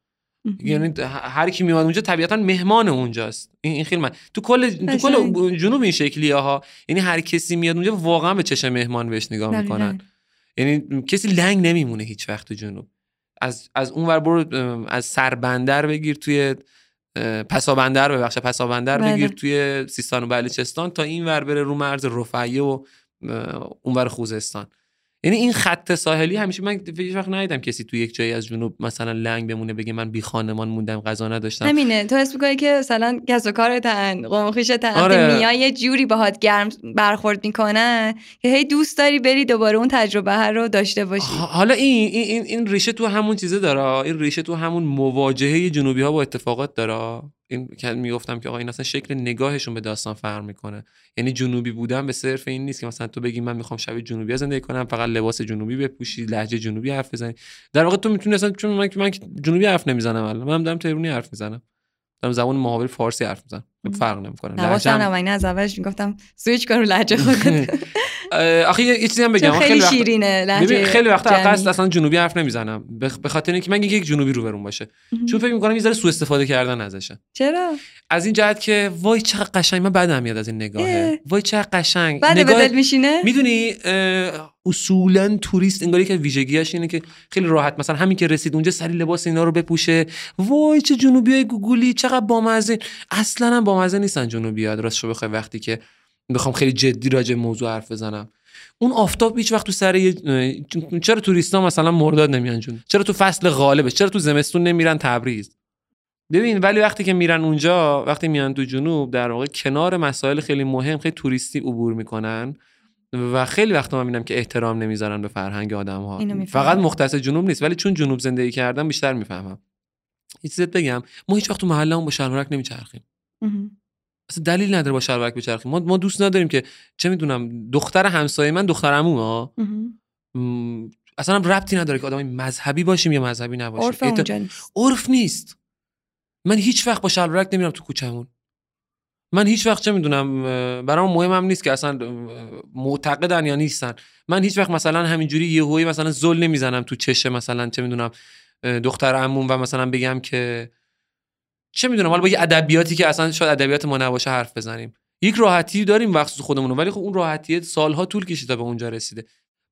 یعنی هر کی میاد اونجا طبیعتا مهمان اونجاست این این خیلی من تو کل تو کل. جنوب این شکلیه ها یعنی هر کسی میاد اونجا واقعا به چشم مهمان بهش نگاه. می‌کنن یعنی کسی لنگ نمیمونه هیچ وقت تو جنوب از از اون ور برو از سربندر بگیر توی اه، پسابندر ببخشید پسابندر بله. بگیر توی سیستان و بلوچستان تا این ور بره رو مرز رفیه و اه، اون ور خوزستان یعنی این خط ساحلی همیشه من هیچ وقت ندیدم کسی تو یک جایی از جنوب مثلا لنگ بمونه بگه من بی خانمان موندم غذا نداشتم. همینه. تو حس می‌کنی که مثلا کس و کارتن قوم و خویشتن آره. میای یه جوری باهات گرم برخورد می‌کنن که هی دوست داری بری دوباره اون تجربه هر رو داشته باشی. حالا این این, این ریشه تو همون چیزه داره؟ این ریشه تو همون مواجهه جنوبی ها با اتفاقات داره؟ این که می‌گفتم که آقا این اصلا شکل نگاهشون به داستان فرق می‌کنه. یعنی جنوبی بودن به صرف این نیست که مثلا تو بگی من می‌خوام شبیه جنوبی زندگی کنم فقط لباس جنوبی بپوشی لهجه جنوبی حرف بزنی. در واقع تو می‌تونی اصلا چون من, من که جنوبی حرف نمی‌زنم الان من دارم تهرونی حرف می‌زنم. دارم زبان محاور فارسی حرف می‌زنم. فرق نمی‌کنه. نواشتم نمایی از اولش می‌گفتم سویچ کن رو لحجه خودت *laughs* آخه یه چیزی هم بگم. خیلی وقت- شیرینه ببین خیلی جمعی. قصد اصلا جنوبی حرف نمی‌زنم. به خاطر اینکه من یک جنوبی رو برون باشه چون فکر می‌کنم یه ذره سوء استفاده کردن ازشه. چرا؟ از این جهت که وای چقدر قشنگ من بدم میاد از این نگاهه. اه. وای چقدر قشنگ. بعد به نگاه دل میشینه؟ می‌دونی اصولا توریست انگاری که ویژگیاش اینه که خیلی راحت مثلا همین که رسید اونجا سری لباس اینا رو بپوشه. وای چه جنوبی های گوگولی چقدر بامزه. اصلا هم بامزه نیستن جنوبی ها بخوای وقتی که بخوام خیلی جدی راجع به موضوع حرف بزنم. اون آفتاب هیچ وقت تو سر یه- چرا توریستا مثلا مرداد نمیان جون چرا تو فصل غالبش؟ چرا تو زمستون نمیرن تبریز؟ ببین ولی وقتی که میرن اونجا وقتی میان تو جنوب در واقع کنار مسائل خیلی مهم خیلی توریستی عبور می‌کنن و خیلی وقتا من می‌بینم که احترام نمی‌ذارن به فرهنگ آدم ها. فقط مختص جنوب نیست ولی چون جنوب زندگی کردم بیشتر می‌فهمم. یه چیزت بگم. ما هیچ وقت تو محلمون با شلوارک نمیچرخیم. اصلا دلیل نداره با شلوارک بچرخیم ما ما دوست نداریم که چه می‌دونم دختر همسایه من دختر عموم ها اصلا هم ربطی نداره که آدم مذهبی باشیم یا مذهبی نباشیم. عرف اونجا نیست. عرف نیست. من هیچ وقت با شلوارک نمیرم تو کوچمون من هیچ وقت چه می‌دونم برام مهم هم نیست که اصلا معتقدن یا نیستن. من هیچ وقت مثلا همینجوری یهویی مثلا زل نمی‌زنم تو چشه مثلا چه می‌دونم دختر عموم و مثلا بگم که چه می‌دونم؟ حالا با یه ادبیاتی که اصلا شاید ادبیات ما نباشه حرف بزنیم. یک راحتی داریم مخصوص خودمون ولی خب اون راحتی سالها طول کشیده تا به اونجا رسیده.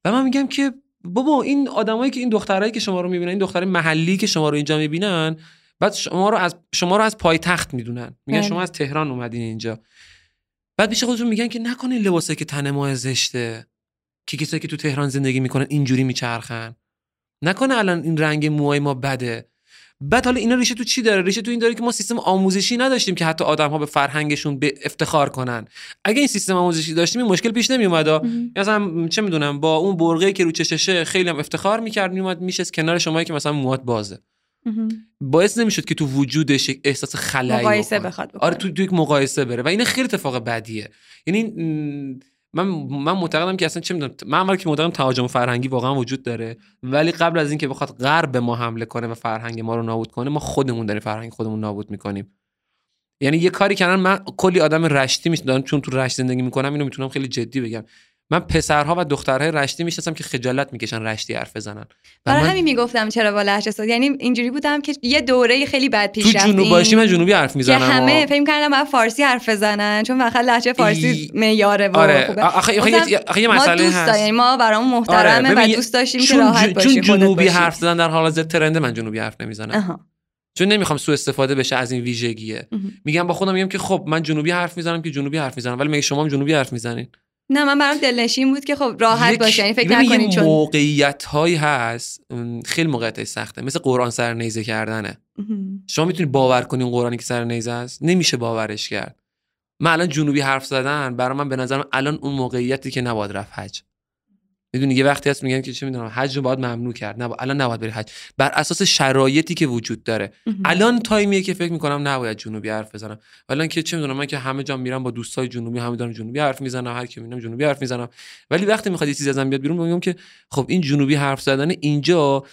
و من میگم که بابا این آدمایی که این دخترایی که شما رو می‌بینن این دخترای محلی که شما رو اینجا می‌بینن بعد شما رو از شما رو از پایتخت می‌دونن. میگن بله. شما از تهران اومدین اینجا. بعد پیش خودشون میگن که نکنین لباسه که تن ما زشته که کسایی که تو تهران زندگی می‌کنن اینجوری میچرخن. نکنه الان این رنگ موهای ما بده. بعد حالا اینا ریشه تو چی داره ریشه تو این داره که ما سیستم آموزشی نداشتیم که حتی آدم ها به فرهنگشون به افتخار کنن اگه این سیستم آموزشی داشتیم این مشکل پیش نمی اومد. مثلا چه می‌دونم با اون برقه که رو چششه خیلی هم افتخار می‌کرد میومد میشه کنار شمایی که مثلا موات بازه. باعث نمی‌شد که تو وجودش یک احساس خلایی مقایسه. بخواد بکنه. آره تو, تو یک مقایسه بره و این خیلی اتفاق بدیه یعنی من من معتقدم که اصلا چه می‌دونم من اول که معتقدم تهاجم فرهنگی واقعا وجود داره. ولی قبل از اینکه بخواد غرب به ما حمله کنه و فرهنگ ما رو نابود کنه ما خودمون داریم فرهنگ خودمون نابود می‌کنیم. یعنی یه کاری کردن من کلی آدم رشتی می‌شناسم چون تو رشت زندگی می‌کنم اینو می‌تونم خیلی جدی بگم. من پسرها و دخترهای رشتی می‌شناسم که خجالت می‌کشن رشتی حرف بزنن. برای من همین می‌گفتم چرا با لهجه ساز یعنی اینجوری بودم که یه دوره خیلی بد پیش تو جنوب باشی من جنوبی حرف که می‌زنم همه فکر کردم باید فارسی حرف بزنن چون فقط لهجه فارسی ای- معیاره و آره. خوبه. آخه آخه یه- آخه یه ما مسئله دوست هست. یعنی ما برامون محترمه ببین، و دوست داشتیم که راحت جو- باشی چون جنوبی. حرف زدن در حال حاضر ترنده من جنوبی حرف نمی‌زنم. چون نمی‌خوام سوء استفاده بشه از این ویژگیه. میگم با خودم میگم که خب من جنوبی حرف می‌زنم که جنوبی حرف می‌زنم ولی مگه شما هم جنوبی حرف می‌زنین؟ نه من برام دلنشین بود که خب راحت باشه. یعنی فکر نکنین چون موقعیت هایی هست خیلی موقعیت سخته. مثل قرآن سر نیزه کردنه. شما می‌تونی باور کنی اون قرآنی که سر نیزه است؟ نمیشه باورش کرد. من الان جنوبی حرف زدن برای من به نظرم الان اون موقعیتی که نباید رفت حج. می‌دونی یه وقتی هست میگن که چه می‌دونم حج رو باید ممنوع کرد. نه الان نباید بری حج. بر اساس شرایطی که وجود داره. الان تایمیه که فکر می‌کنم نباید جنوبی حرف بزنم. الان که چه می‌دونم من که همه جا میرم با دوستای جنوبی همه دارم جنوبی حرف می‌زنم هر کی می‌بینم جنوبی حرف می‌زنم. ولی وقتی می‌خواد یه چیزی ازم بیاد بیرون میگم که خب این جنوبی حرف زدن اینجا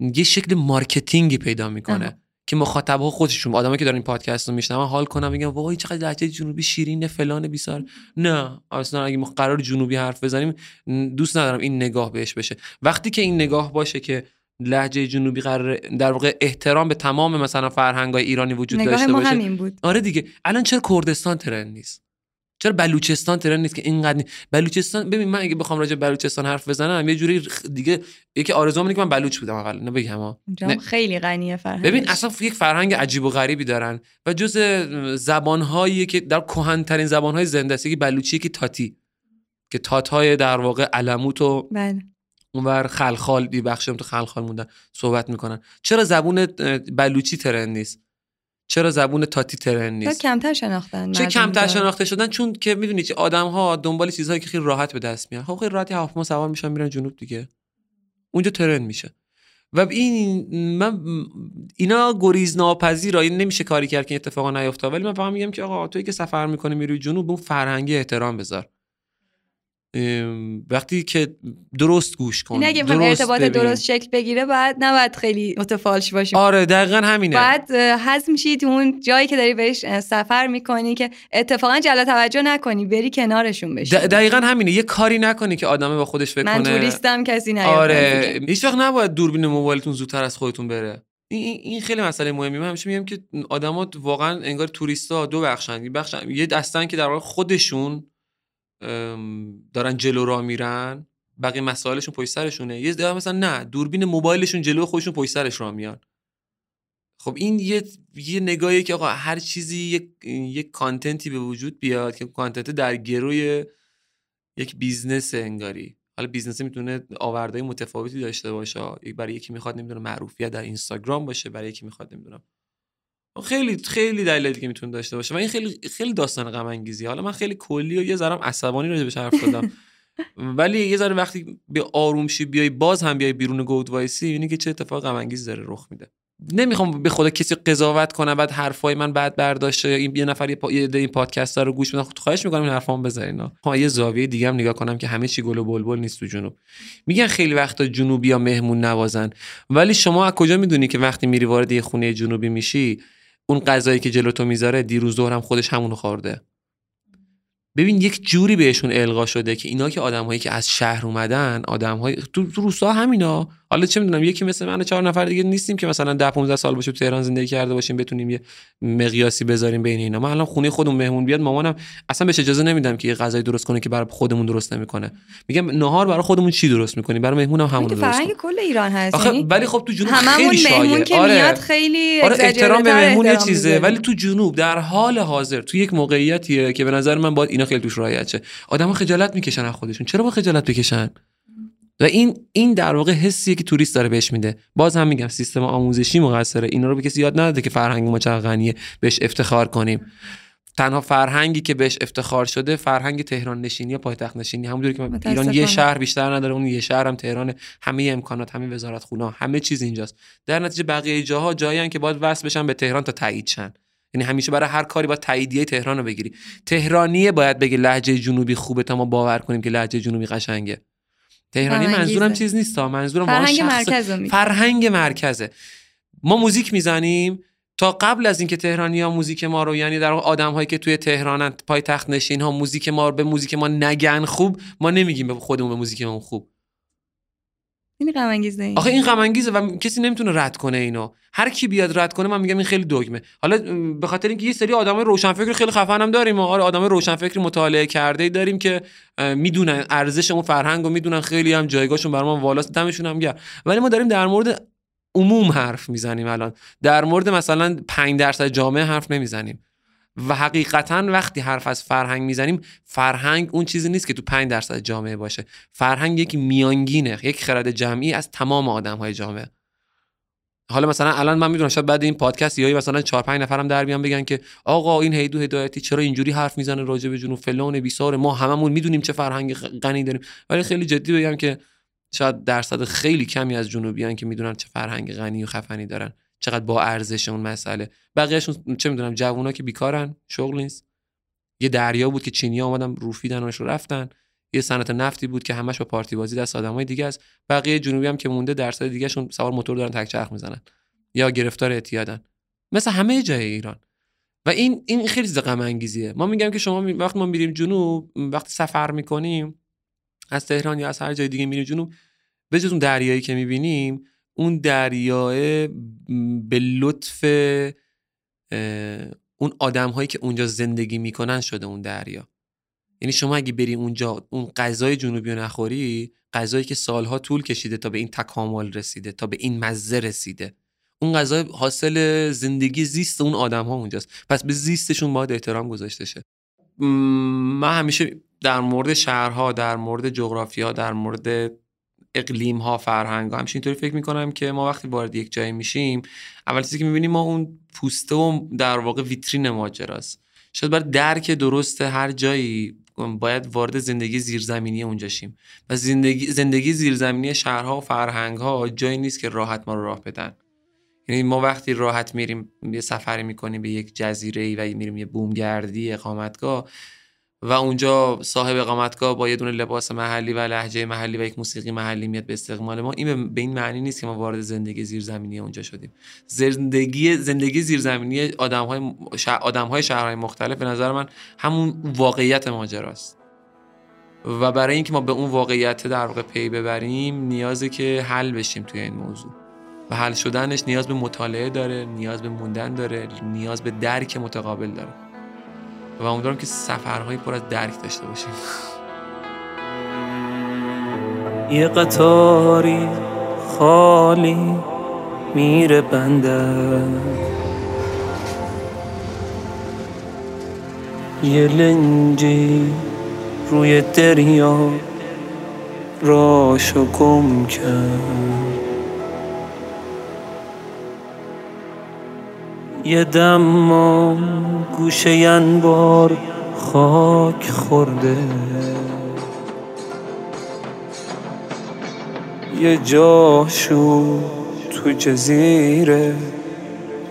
یه شکل marketing ی پیدا می‌کنه. که مخاطب ها خودشون آدمایی که دارن این پادکست رو میشنون حال کنن میگن وای چقدر لهجه جنوبی شیرینه فلان بیسار. نه اصلا اگه ما قرار جنوبی حرف بزنیم دوست ندارم این نگاه بهش بشه. وقتی که این نگاه باشه که لهجه جنوبی قرار در واقع احترام به تمام مثلا فرهنگ‌های ایرانی وجود نگاه داشته ما باشه همین بود. آره دیگه الان چرا کردستان trend نیست؟ چرا بلوچستان trend نیست که اینقدر نی- بلوچستان ببین من اگه بخوام راجع به بلوچستان حرف بزنم یه جوری دیگه یکی اینه که من بلوچ بودم اول نه بگم ها نه. خیلی غنیه فرهنگ ببین اصلا یک فرهنگ عجیب و غریبی دارن و جز زبانهایی که در کهن‌ترین زبانهای زنده است. یکی بلوچی که تاتی. که تاتهای در واقع علموت و بله. اونور خلخال دی بخشم تو خلخال موندن صحبت می‌کنن. چرا زبون بلوچی ترند نیست؟ چرا زبون تاتی ترند تا نیست؟ کمتر شناختن چه کمتر. شناخته شدن؟ چون که می‌دونی چه آدم ها دنبال چیزهایی که خیلی راحت به دست میان. خب خیلی راحتی هواپیما سوار میشن میرن جنوب دیگه. اونجا ترند میشه. و این من اینا گریز ناپذیر این نمیشه کاری کرد که اتفاقا نیفته ولی من فقط میگم که آقا توی که سفر می‌کنی میری جنوب اون فرهنگی احترام بذار. وقتی که درست گوش کن بخوایم درست ارتباط ببین. درست شکل بگیره باید نباید خیلی متفالش باشیم آره دقیقا همینه. بعد حذف میشی تو اون جایی که داری بهش سفر می‌کنی که اتفاقا جلب توجه نکنی بری کنارشون بشی دقیقا همینه. یه کاری نکنی که آدمه با خودش فکر من توریستم کسی نیاد آره. هیچ وقت نباید دوربین موبایلتون زودتر از خودتون بره. این- خیلی مسئله مهمی من همیشه میگم که آدما واقعا انگار توریستا دو بخشن. یه بخش یه دستن که در واقع خودشون دارن جلو را میرن بقیه مسائلشون پشت سرشونه. یه ده مثلا نه دوربین موبایلشون جلو خودشون پشت سرش را میان. خب این یه یه نگاهی که آقا هر چیزی یک یک کانتنتی به وجود بیاد که کانتنت در گروی یک business انگاری. حالا business می‌تونه آوردهای متفاوتی داشته باشه. برای یکی می‌خواد نمی‌دونه معروفیت در اینستاگرام باشه برای یکی می‌خواد نمی‌دونم. خیلی خیلی دلایل دیگه می‌تونه داشته باشه و این خیلی خیلی داستان غم انگیزی حالا من خیلی کلی و یه ذرم عصبانی راجع بهش حرف زدم. *laughs* ولی یه ذره وقتی به آروم شی بیای باز هم بیای بیرون گود وایسی می‌بینی که چه اتفاق غم انگیزی داره رخ میده. نمی‌خوام به خدا کسی قضاوت کنم بعد حرفای من بعد برداشته این یه نفر یه, پا... یه این پادکست رو گوش بدن. خب خواهش می‌کنم این حرفامو بذارین ها. ها، یه زاویه دیگه هم نگاه کنم که همه چی گل و بلبل نیست تو جنوب. میگن خیلی وقتا جنوبی ها مهمون نوازن. ولی شما از کجا می‌دونی که وقتی میری وارد یه خونه جنوبی میشی اون غذایی که جلو تو می‌ذاره دیروز ظهرم خودش همونو خورده. ببین یک جوری بهشون القا شده که اینا که آدمهایی که از شهر اومدن آدمهای تو, روستا همینا حالا چه می‌دونم یکی مثل من و چهار نفر دیگه نیستیم که مثلا 10 15 سال باشه تو تهران زندگی کرده باشیم بتونیم یه مقیاسی بذاریم بین اینا. من الان خونه خودمون مهمون بیاد مامانم اصلا بهش اجازه نمیدم که یه غذای درست کنه که برای خودمون درست نمی‌کنه. میگم نهار برای خودمون چی درست می‌کنی برای مهمونم همون درست فرهنگ کل ایران هست آخه یعنی ولی خب تو جنوب خیلی مهمون شایع که آره. میاد خیلی آره احترام به مهمون یه چیزه. ولی تو جنوب در حال حاضر تو یک موقعیتیه که به نظر من باید اینا خیلی توش رعایت شه. آدم‌ها خجالت می‌کشن از خودشون. چرا با خجالت بکشن؟ و این این در واقع حسیه که توریست داره بهش میده. باز هم میگم سیستم آموزشی مقصره. اینا رو به کسی یاد نداده که فرهنگ ما چقدر غنیه بهش افتخار کنیم. تنها فرهنگی که بهش افتخار شده فرهنگ تهران نشینی یا پایتخت نشینی. همونجوری که ایران یه. شهر بیشتر نداره اون یه شهر هم تهران همه امکانات همه وزارت خونه همه چیز اینجاست. در نتیجه بقیه جاها جایی که باید وصل بشن به تهران تا تایید شن. یعنی همیشه برای هر کاری باید تاییدیه تهران رو بگیری. تهرانیه باید بگه لهجه جنوبی خوبه تا ما باور کنیم که لهجه جنوبی قشنگه. تهرانی. منظورم چیز نیست منظورم فرهنگ شخص مرکز رو میگی. فرهنگ مرکزه ما موزیک می‌زنیم تا قبل از اینکه تهرانی ها موزیک ما رو یعنی در آدم هایی که توی تهرانن پای تخت نشین ها موزیک ما رو به موزیک ما نگن خوب ما نمیگیم به خودمون به موزیک ما خوب این غم انگیزه. آخه این غم انگیزه و کسی نمی‌تونه رد کنه اینو. هر کی بیاد رد کنه من میگم این خیلی دگمه حالا به خاطر اینکه یه سری آدمای روشنفکر خیلی خفن هم داریم. آره آدمای روشنفکر مطالعه کرده داریم که می‌دونن ارزش اون فرهنگ و می‌دونن. خیلی هم جایگاهشون برای ما والاست. دمشون هم گرم. ولی ما داریم در مورد عموم حرف می‌زنیم الان. در مورد مثلا 5 درصد جامعه حرف نمی‌زنیم. و حقیقتا وقتی حرف از فرهنگ می‌زنیم فرهنگ اون چیزی نیست که تو 5 درصد جامعه باشه. فرهنگ یک میانگینه یک خرد جمعی از تمام آدم های جامعه. حالا مثلا الان من می‌دونم شاید بعد این پادکست یایی مثلا 4 5 نفرم در بیان بگن که آقا این هیدو هدایتی چرا اینجوری حرف می‌زنه راجع به جنوب فلان بیسار ما هممون می‌دونیم چه فرهنگ غنی داریم. ولی خیلی جدی بگم که شاید درصد خیلی کمی از جنوبیان که می‌دونن چه فرهنگ غنی و خفنی دارن. چقدر با ارزش اون مسئله. بقیهشون چه می‌دونم جوونا که بیکارن شغل نیست. یه دریا بود که چینی اومدن روفیدن و رفتن. یه صنعت نفتی بود که همش با پارتی بازی دست آدمای دیگه است. بقیه جنوبی هم که مونده درصد دیگهشون سوار موتور دارن تک چرخ می‌زنن. یا گرفتار اعتیادن. مثل همه جای ایران. و این این خیلی چیز غم انگیزیه ما میگم که شما وقتی ما میریم جنوب وقتی سفر می‌کنیم از تهران یا از هر جای دیگه میریم جنوب به جز اون دریایی که می‌بینیم اون دریاه به لطف اون آدم هایی که اونجا زندگی می‌کنن شده اون دریا. یعنی شما اگه بری اونجا اون غذای جنوبی رو نخوری غذایی که سالها طول کشیده تا به این تکامل رسیده تا به این مزه رسیده. اون غذای حاصل زندگی زیست اون آدم ها اونجاست. پس به زیستشون باید احترام گذاشته شه. من همیشه در مورد شهرها در مورد جغرافیا در مورد اقلیم ها فرهنگ ها همیشه اینطوری فکر می‌کنم که ما وقتی وارد یک جایی میشیم اول چیزی که می‌بینیم ما اون پوسته و در واقع ویترین ماجراست. شاید برای درک درست هر جایی باید وارد زندگی زیرزمینی اونجا شیم. و زندگی زندگی زیرزمینی شهرها و فرهنگ ها جایی نیست که راحت ما رو راه بدن. یعنی ما وقتی راحت میریم یه سفری می‌کنیم به یک جزیره ای و میریم یه بومگردی اقامتگاه و اونجا صاحب اقامتگاه با یه دونه لباس محلی و لحجه محلی و یک موسیقی محلی میاد به استقبال ما. این به این معنی نیست که ما وارد زندگی زیرزمینی اونجا شدیم. زندگی زندگی زیرزمینی آدم های آدم های شهرهای مختلف به نظر من همون واقعیت ماجراست. و برای اینکه ما به اون واقعیت در واقع پی ببریم نیازه که حل بشیم توی این موضوع. و حل شدنش نیاز به مطالعه داره نیاز به موندن داره نیاز به درک متقابل داره. و امیدوارم که سفرهایی پر از درک داشته باشیم. یه قطاری خالی میره بنده یه لنجی روی دریا راشو گم کرد. یه دم گوشه انبار خاک خورده. یه جاشو تو جزیره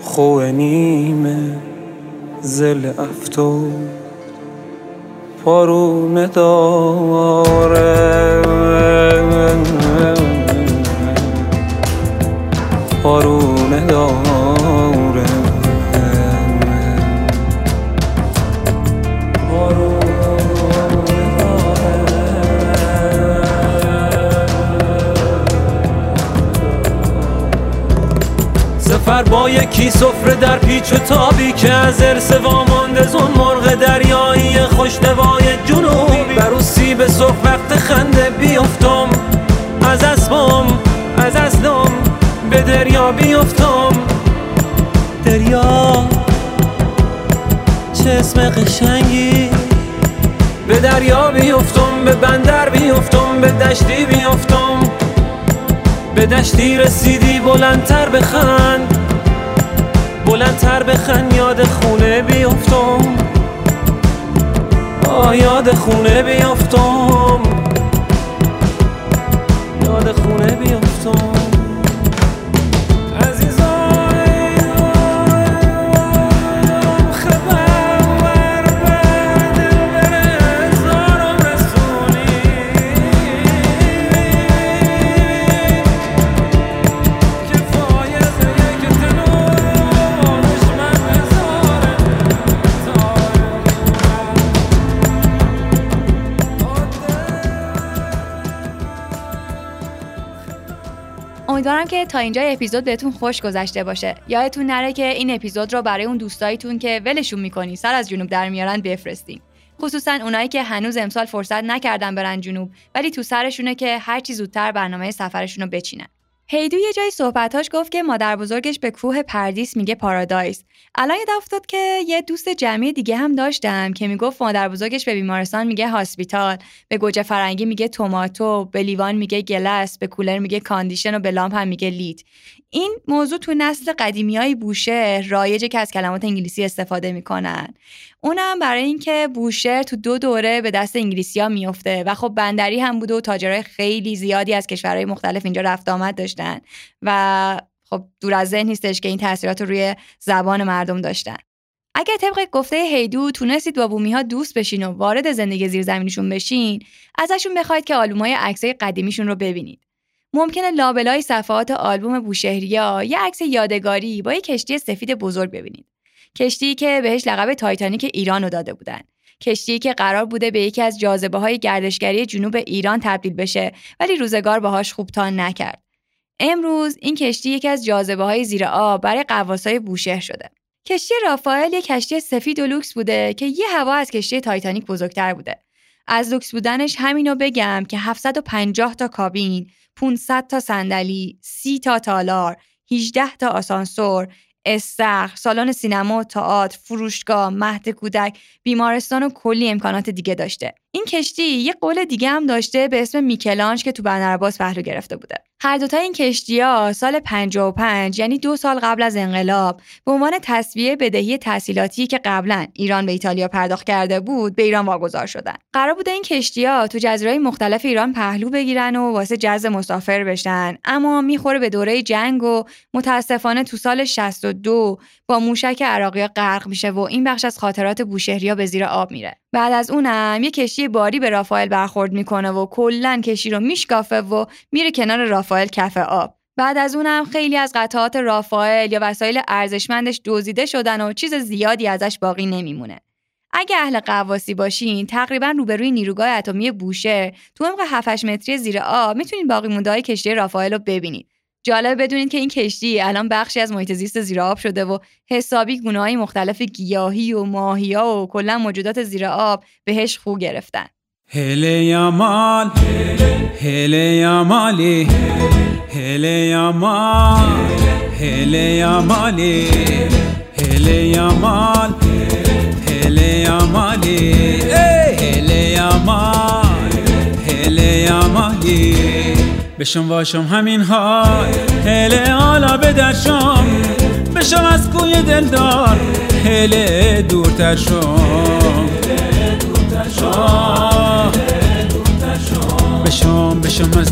خوه نیمه زل افتو پارونه داره. پارونه سفره در پیچ و تابی که از ارس وامانده زون مرغ دریایی خوشنوای جنوبی. بر به صبح وقت خنده بیفتم از اسبام از اسلام به دریا بیفتم. دریا چه اسم قشنگی. به دریا بیفتم به بندر بیفتم به دشتی بیفتم. به دشتی رسیدی بلندتر بخند. بلندتر بخند یاد خونه بیفتم آه یاد خونه بیفتم امیدوارم که تا اینجا اپیزود بهتون خوش گذشته باشه. یادتون نره که این اپیزود رو برای اون دوستایتون که ولشون می‌کنی سر از جنوب در میارن بفرستین. خصوصا اونایی که هنوز امسال فرصت نکردن برن جنوب ولی تو سرشونه که هر چی زودتر برنامه سفرشون رو بچینن. هیدو یه جای صحبتاش گفت که مادر بزرگش به کوه پردیس میگه پارادایس. الان یاد افتاد که یه دوست جمعی دیگه هم داشتم که می‌گفت مادر بزرگش به بیمارستان میگه هاسپیتال، به گوجه فرنگی میگه tomato، به لیوان میگه glass، به کولر میگه condition و به لامپ هم میگه light. این موضوع تو نسل قدیمی های بوشهر رایجه که از کلمات انگلیسی استفاده می‌کنن. اونم برای اینکه بوشهر تو دو دوره به دست انگلیسیا میفته و خب بندری هم بوده و تاجرای خیلی زیادی از کشورهای مختلف اینجا رفت آمد داشتن و خب دور از ذهن نیستش که این تاثیرات رو روی زبان مردم داشتن. اگر طبق گفته هیدو تونستید با بومی ها دوست بشین و وارد زندگی زیرزمینیشون بشین ازشون بخواید که آلبومای عکسای قدیمیشون رو ببینید ممکنه لابلای صفحات آلبوم بوشهریا یه عکس یادگاری با یه کشتی سفید بزرگ ببینید. کشتی که بهش لقب تایتانیک ایران رو داده بودن. کشتی که قرار بوده به یکی از جاذبه های گردشگری جنوب ایران تبدیل بشه ولی روزگار باهاش خوب تان نکرد. امروز این کشتی یکی از جاذبه های زیر آب برای قواسای بوشهر شده. کشتی رافائل یک کشتی سفید و لوکس بوده که یه هوا از کشتی تایتانیک بزرگتر بوده. از لوکس بودنش همینو بگم که 750 تا کابین، 500 تا صندلی، 30 تا تالار، 18 تا آسانسور، استخر، سالن سینما، تئاتر، فروشگاه، مهد کودک، بیمارستان و کلی امکانات دیگه داشته. این کشتی یه قل دیگه هم داشته به اسم میکلانژ که تو بندرعباس پهلو گرفته بوده. هر دوتا این کشتی ها سال 55 یعنی دو سال قبل از انقلاب به عنوان تسویه بدهی تسهیلاتی که قبلا ایران به ایتالیا پرداخت کرده بود به ایران واگذار شدن. قرار بوده این کشتی ها تو جزیره‌های مختلف ایران پهلو بگیرن و واسه جذب مسافر بشن اما می‌خوره به دوره جنگ و متاسفانه تو سال 62 با موشک عراقی غرق میشه و این بخش از خاطرات بوشهریا به زیر آب میره. بعد از اونم یه کشتی باری به رافائل برخورد می‌کنه و کلا کشتی رو میشکافه و میره کنار رافائل کف آب. بعد از اونم خیلی از قطعات رافائل یا وسایل ارزشمندش دزدیده شدن و چیز زیادی ازش باقی نمیمونه. اگه اهل قواسی باشین تقریبا روبروی نیروگاه اتمی بوشهر تو عمق 7 متری زیر آب می‌تونید باقی مونده های کشتی رافائل رو ببینید. جالب بدونید که این کشتی الان بخشی از محیط زیست زیر آب شده و حسابی گونه‌های مختلف گیاهی و ماهیا و کلا موجودات زیر آب بهش خو گرفتن. هله یا مال هله یا مالی هله یا هله یا مالی هله یا مال هله یا مالی هله یا هله یا بشم واشم همین حال هله حالا به درشم بشم از کوی دلدار هله دورتر شم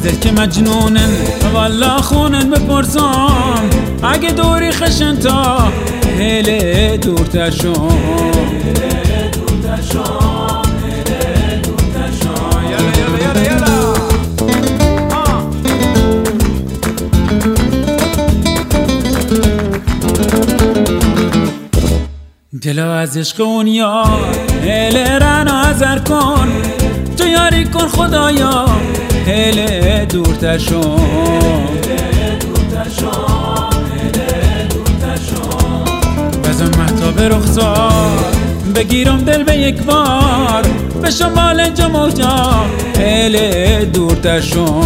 دل که مجنونن. والا خونن بپرسم. اگه دوری خشن تا هله دورتر شم دلا از عشق اون یار هله رنا ازر کن. یاری کن خدایا هله دورتر شم بزن محتاب رخسار بگیرم دل به یک بار. به شمال جموجا هله دورتر شم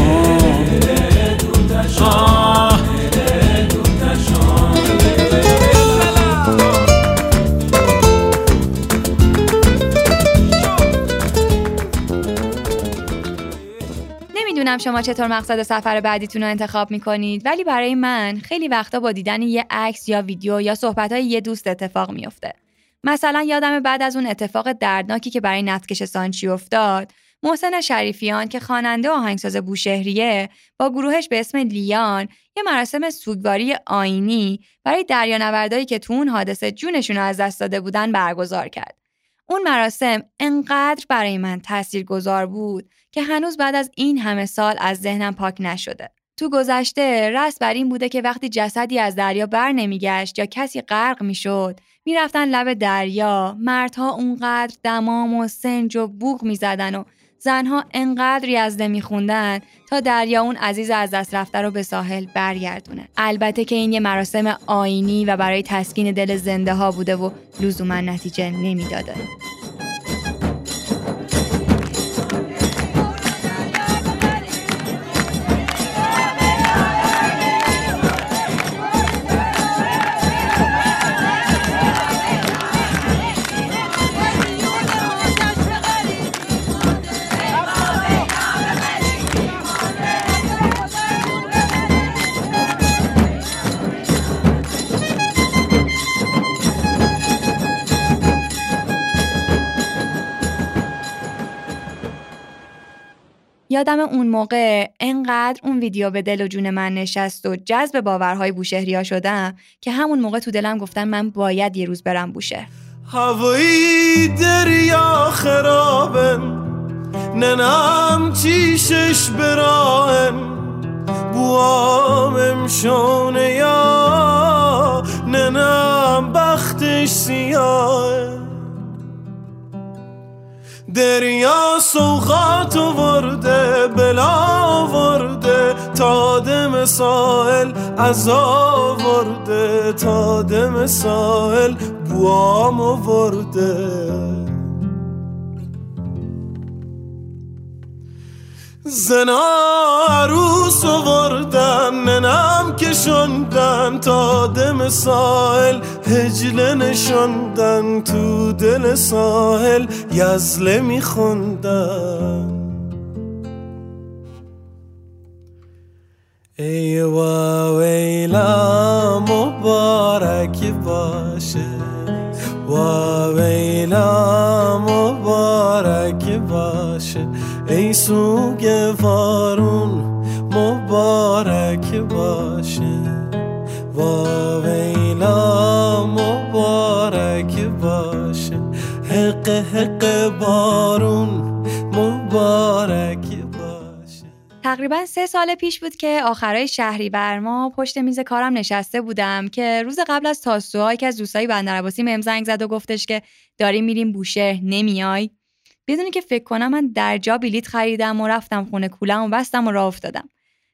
نمی‌دونم شما چطور مقصد سفر بعدیتون رو انتخاب می‌کنید ولی برای من خیلی وقتا با دیدن یه عکس یا ویدیو یا صحبت های یه دوست اتفاق میفته. مثلا یادم بعد از اون اتفاق دردناکی که برای نفتکش سانچی افتاد محسن شریفیان که خواننده و آهنگساز بوشهریه با گروهش به اسم لیان یه مراسم سوگواری آینی برای دریانوردایی که تو اون حادثه جونشون رو از دست داده بودن برگزار کرد. اون مراسم انقدر برای من تاثیرگذار بود که هنوز بعد از این همه سال از ذهنم پاک نشده. تو گذشته رس بر این بوده که وقتی جسدی از دریا بر نمیگشت یا کسی غرق می‌شد می‌رفتن لب دریا مردها اونقدر دمام و سنج و بوق می‌زدن و زنها انقدر یزده میخوندن تا دریا اون عزیز از دست رفته رو به ساحل برگردونه البته که این یه مراسم آینی و برای تسکین دل زنده ها بوده و لزوما نتیجه نمی‌داده یادم اون موقع انقدر اون ویدیو به دل و جون من نشست و جذب باورهای بوشهریا شدم که همون موقع تو دلم گفتم من باید یه روز برم بوشهر هوایی دریا خرابن ننم چیشش براهن بوام شونه یا ننم بختش سیاه دریا سوقات ورده بلا ورده تا دم ساحل عذاب ورده تا دم ساحل بوام ورده زنا عروس وردن ننم کشندن تا دم ساحل. هجله نشندن تو دل ساحل یزله میخوندن. ای ویلا مبارک باشه. ویلا مبارک باشه. ای سوگوارون مبارک باشه. ویلا مبارک باشه. حق حق بارون مبارک باشه. تقریبا سه سال پیش بود که آخرای شهریور ما پشت میز کارم نشسته بودم که روز قبل از تاسوها که از دوستای بندرعباسی مهم زنگ زد و گفتش که داریم میریم بوشهر نمیای؟ بدونی که فکر کنم من در جا بلیت خریدم و رفتم خونه کولم و بستم و راه افتادم.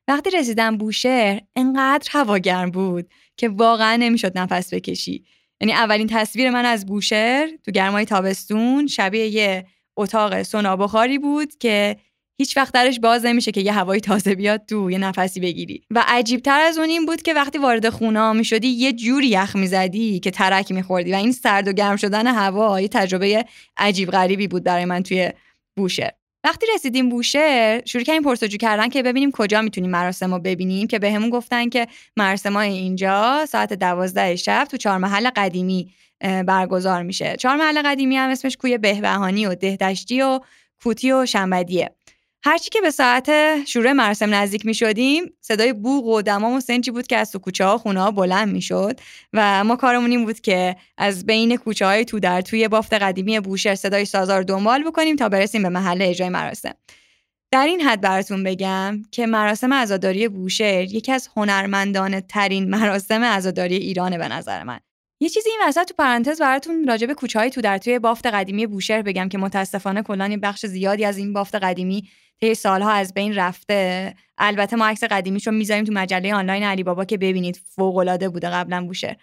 وقتی رسیدم بوشهر انقدر هوا گرم بود که واقعا نمی‌شد نفس بکشی. یعنی اولین تصویر من از بوشهر تو گرمای تابستون شبیه یه اتاق سونا بخاری بود که هیچ وقت درش باز نمیشه که یه هوای تازه بیاد تو یه نفسی بگیری. و عجیب تر از اون این بود که وقتی وارد خونه می شدی یه جوری یخ می‌زدی که ترک میخوردی و این سرد و گرم شدن هوا یه تجربه عجیب غریبی بود برای من توی بوشهر. وقتی رسیدیم بوشهر شروع کردیم پرسجو کردن که ببینیم کجا می‌تونیم مراسم رو ببینیم که بهمون گفتن که مراسم اینجا ساعت دوازده شب تو چهار محل قدیمی برگزار میشه. چهار محل قدیمی هم اسمش کوی بهبهانی و دهدشتی و کوتی و شنبدیه. هرچی که به ساعت شروع مراسم نزدیک می شدیم صدای بوق و دمام و سنجی بود که از تو کوچه ها خونه ها بلند می شد و ما کارمون این بود که از بین کوچه های تو در توی بافت قدیمی بوشهر صدای سازار دنبال بکنیم تا برسیم به محل اجرای مراسم. در این حد براتون بگم که مراسم عزاداری بوشهر یکی از هنرمندانه ترین مراسم عزاداری ایرانه به نظر من. یه چیزی این وسط تو پرانتز براتون راجع به کوچه تو در توی بافت قدیمی بوشهر بگم که متاسفانه کلا بخش زیادی از این بافت قدیمی طی سالها از بین رفته. البته ما عکس قدیمیش رو می‌ذاریم تو مجله آنلاین علی بابا که ببینید فوق العاده بوده قبلا بوشهر.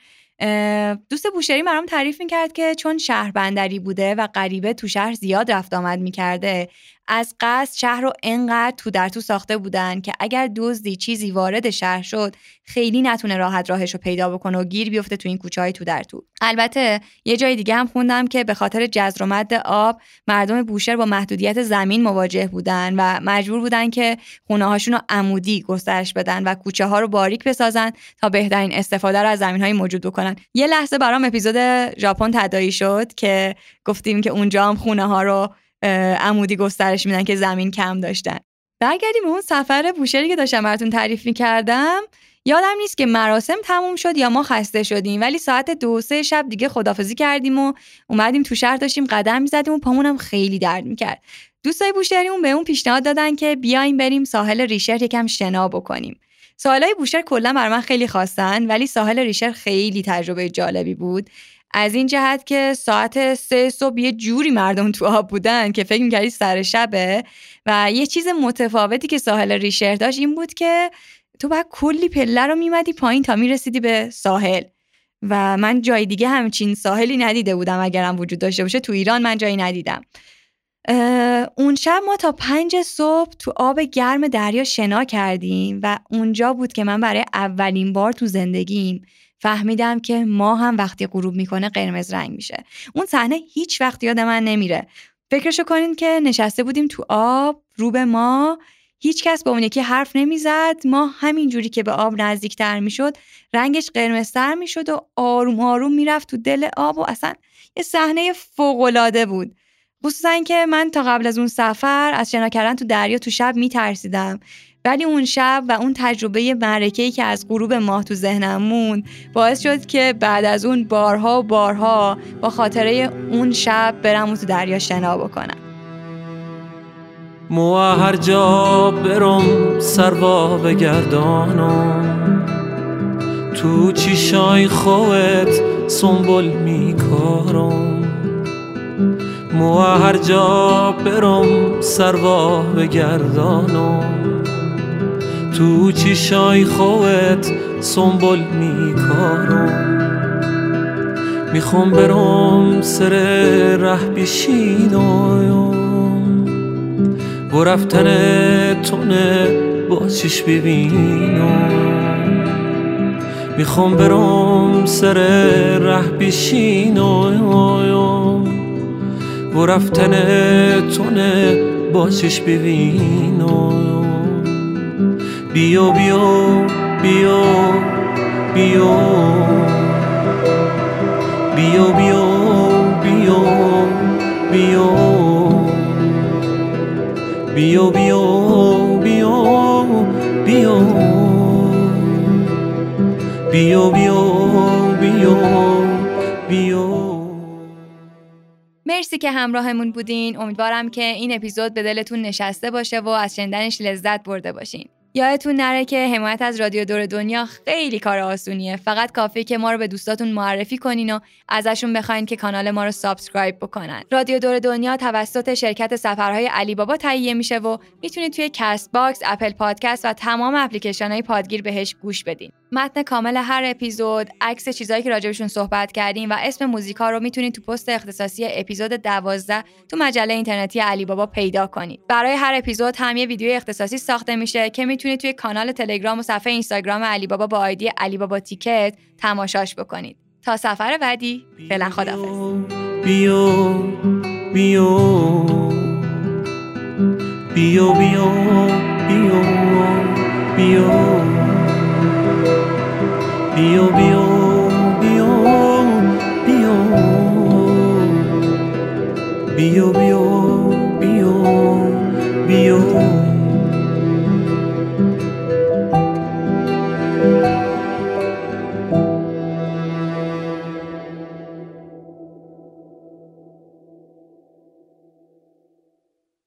دوست بوشهری برام تعریف می‌کرد که چون شهر بندری بوده و غریبه تو شهر زیاد رفت آمد می‌کرده از قصد شهر رو انقدر تو در تو ساخته بودن که اگر دزدی چیزی وارد شهر شد خیلی نتونه راحت راهش رو پیدا بکنه و گیر بیفته تو این کوچه های تو در تو. البته یه جای دیگه هم خوندم که به خاطر جزر و مد آب مردم بوشهر با محدودیت زمین مواجه بودن و مجبور بودن که خونه هاشون رو عمودی گسترش بدن و کوچه ها رو باریک بسازن تا بهترین استفاده رو از زمین های موجود بکنن. یه لحظه برام اپیزود ژاپن تدایی شد که گفتیم که اونجا هم خونه ها رو عمودی گسترش میدن که زمین کم داشتن. برگردیم اون سفر بوشهری که داشتم براتون تعریف می‌کردم. یادم نیست که مراسم تموم شد یا ما خسته شدیم ولی ساعت دو سه شب دیگه خدافزی کردیم و اومدیم تو شهر داشتیم قدم می‌زدیم و پامونم خیلی درد می‌کرد. دوستای بوشهریمون به اون پیشنهاد دادن که بیایم بریم ساحل ریشر یکم شنا بکنیم. ساحلای بوشهر کلا بر من خیلی خواستن ولی ساحل ریشر خیلی تجربه جالبی بود. از این جهت که ساعت سه صبح یه جوری مردم تو آب بودن که فکر می‌کردی سر شبه. و یه چیز متفاوتی که ساحل ریشر داشت این بود که تو باید کلی پله رو میمدی پایین تا می‌رسیدی به ساحل. و من جای دیگه همچین ساحلی ندیده بودم اگرم وجود داشته باشه. تو ایران من جایی ندیدم. اون شب ما تا پنج صبح تو آب گرم دریا شنا کردیم و اونجا بود که من برای اولین بار تو زندگیم فهمیدم که ما هم وقتی غروب می‌کنه قرمز رنگ میشه. اون صحنه هیچ وقت یاد من نمیره. فکرشو کنین که نشسته بودیم تو آب رو به ما. هیچ کس با اون یکی حرف نمی‌زد. ما همین جوری که به آب نزدیکتر می‌شد رنگش قرمزتر می‌شد و آروم آروم می‌رفت تو دل آب و اصلا یه صحنه فوق بود. خصوصا که من تا قبل از اون سفر از شنا کردن تو دریا تو شب میترسیدم. ولی اون شب و اون تجربه معرکه‌ای که از غروب ماه تو ذهنم موند باعث شد که بعد از اون بارها و بارها با خاطره اون شب برم و تو دریا شنا بکنم. مو هر جا برم سروا بگردانم. تو چیشای خوت سنبول میکارم. مو هر جا برم سروا بگردانم. تو چیشای خوت سنبول میکارم؟ می‌خوام برم سر ره بشینم و رفتن تونه با چیش ببینم. می‌خوام برم سر ره بشینم و رفتن تونه با چیش ببینم. بیا بیا بیا بیا بیا بیا بیا بیا بیا بیا بیا بیا بیا بیا بیا بیا مرسی که همراهمون بودین. امیدوارم که این اپیزود به دلتون نشسته باشه و از شنیدنش لذت برده باشین. یادتون نره که حمایت از رادیو دور دنیا خیلی کار آسونیه. فقط کافیه که ما رو به دوستاتون معرفی کنین و ازشون بخواین که کانال ما رو subscribe بکنن. رادیو دور دنیا توسط شرکت سفرهای علی بابا تهیه میشه و می‌تونید توی کست باکس اپل پادکست و تمام اپلیکیشن های پادگیر بهش گوش بدین. متن کامل هر اپیزود عکس چیزایی که راجبشون صحبت کردیم و اسم موزیکا رو می‌تونید تو پست اختصاصی اپیزود 12 تو مجله اینترنتی علی بابا پیدا کنید برای هر اپیزود هم یه ویدیو اختصاصی ساخته میشه که می‌تونید توی کانال تلگرام و صفحه اینستاگرام علی بابا با آیدی علی بابا تیکت تماشاش بکنید تا سفر بعدی فعلا خدافظ بیو بیو بیو بیو بیو بیو بیو بیو بیو بیو بیو بیو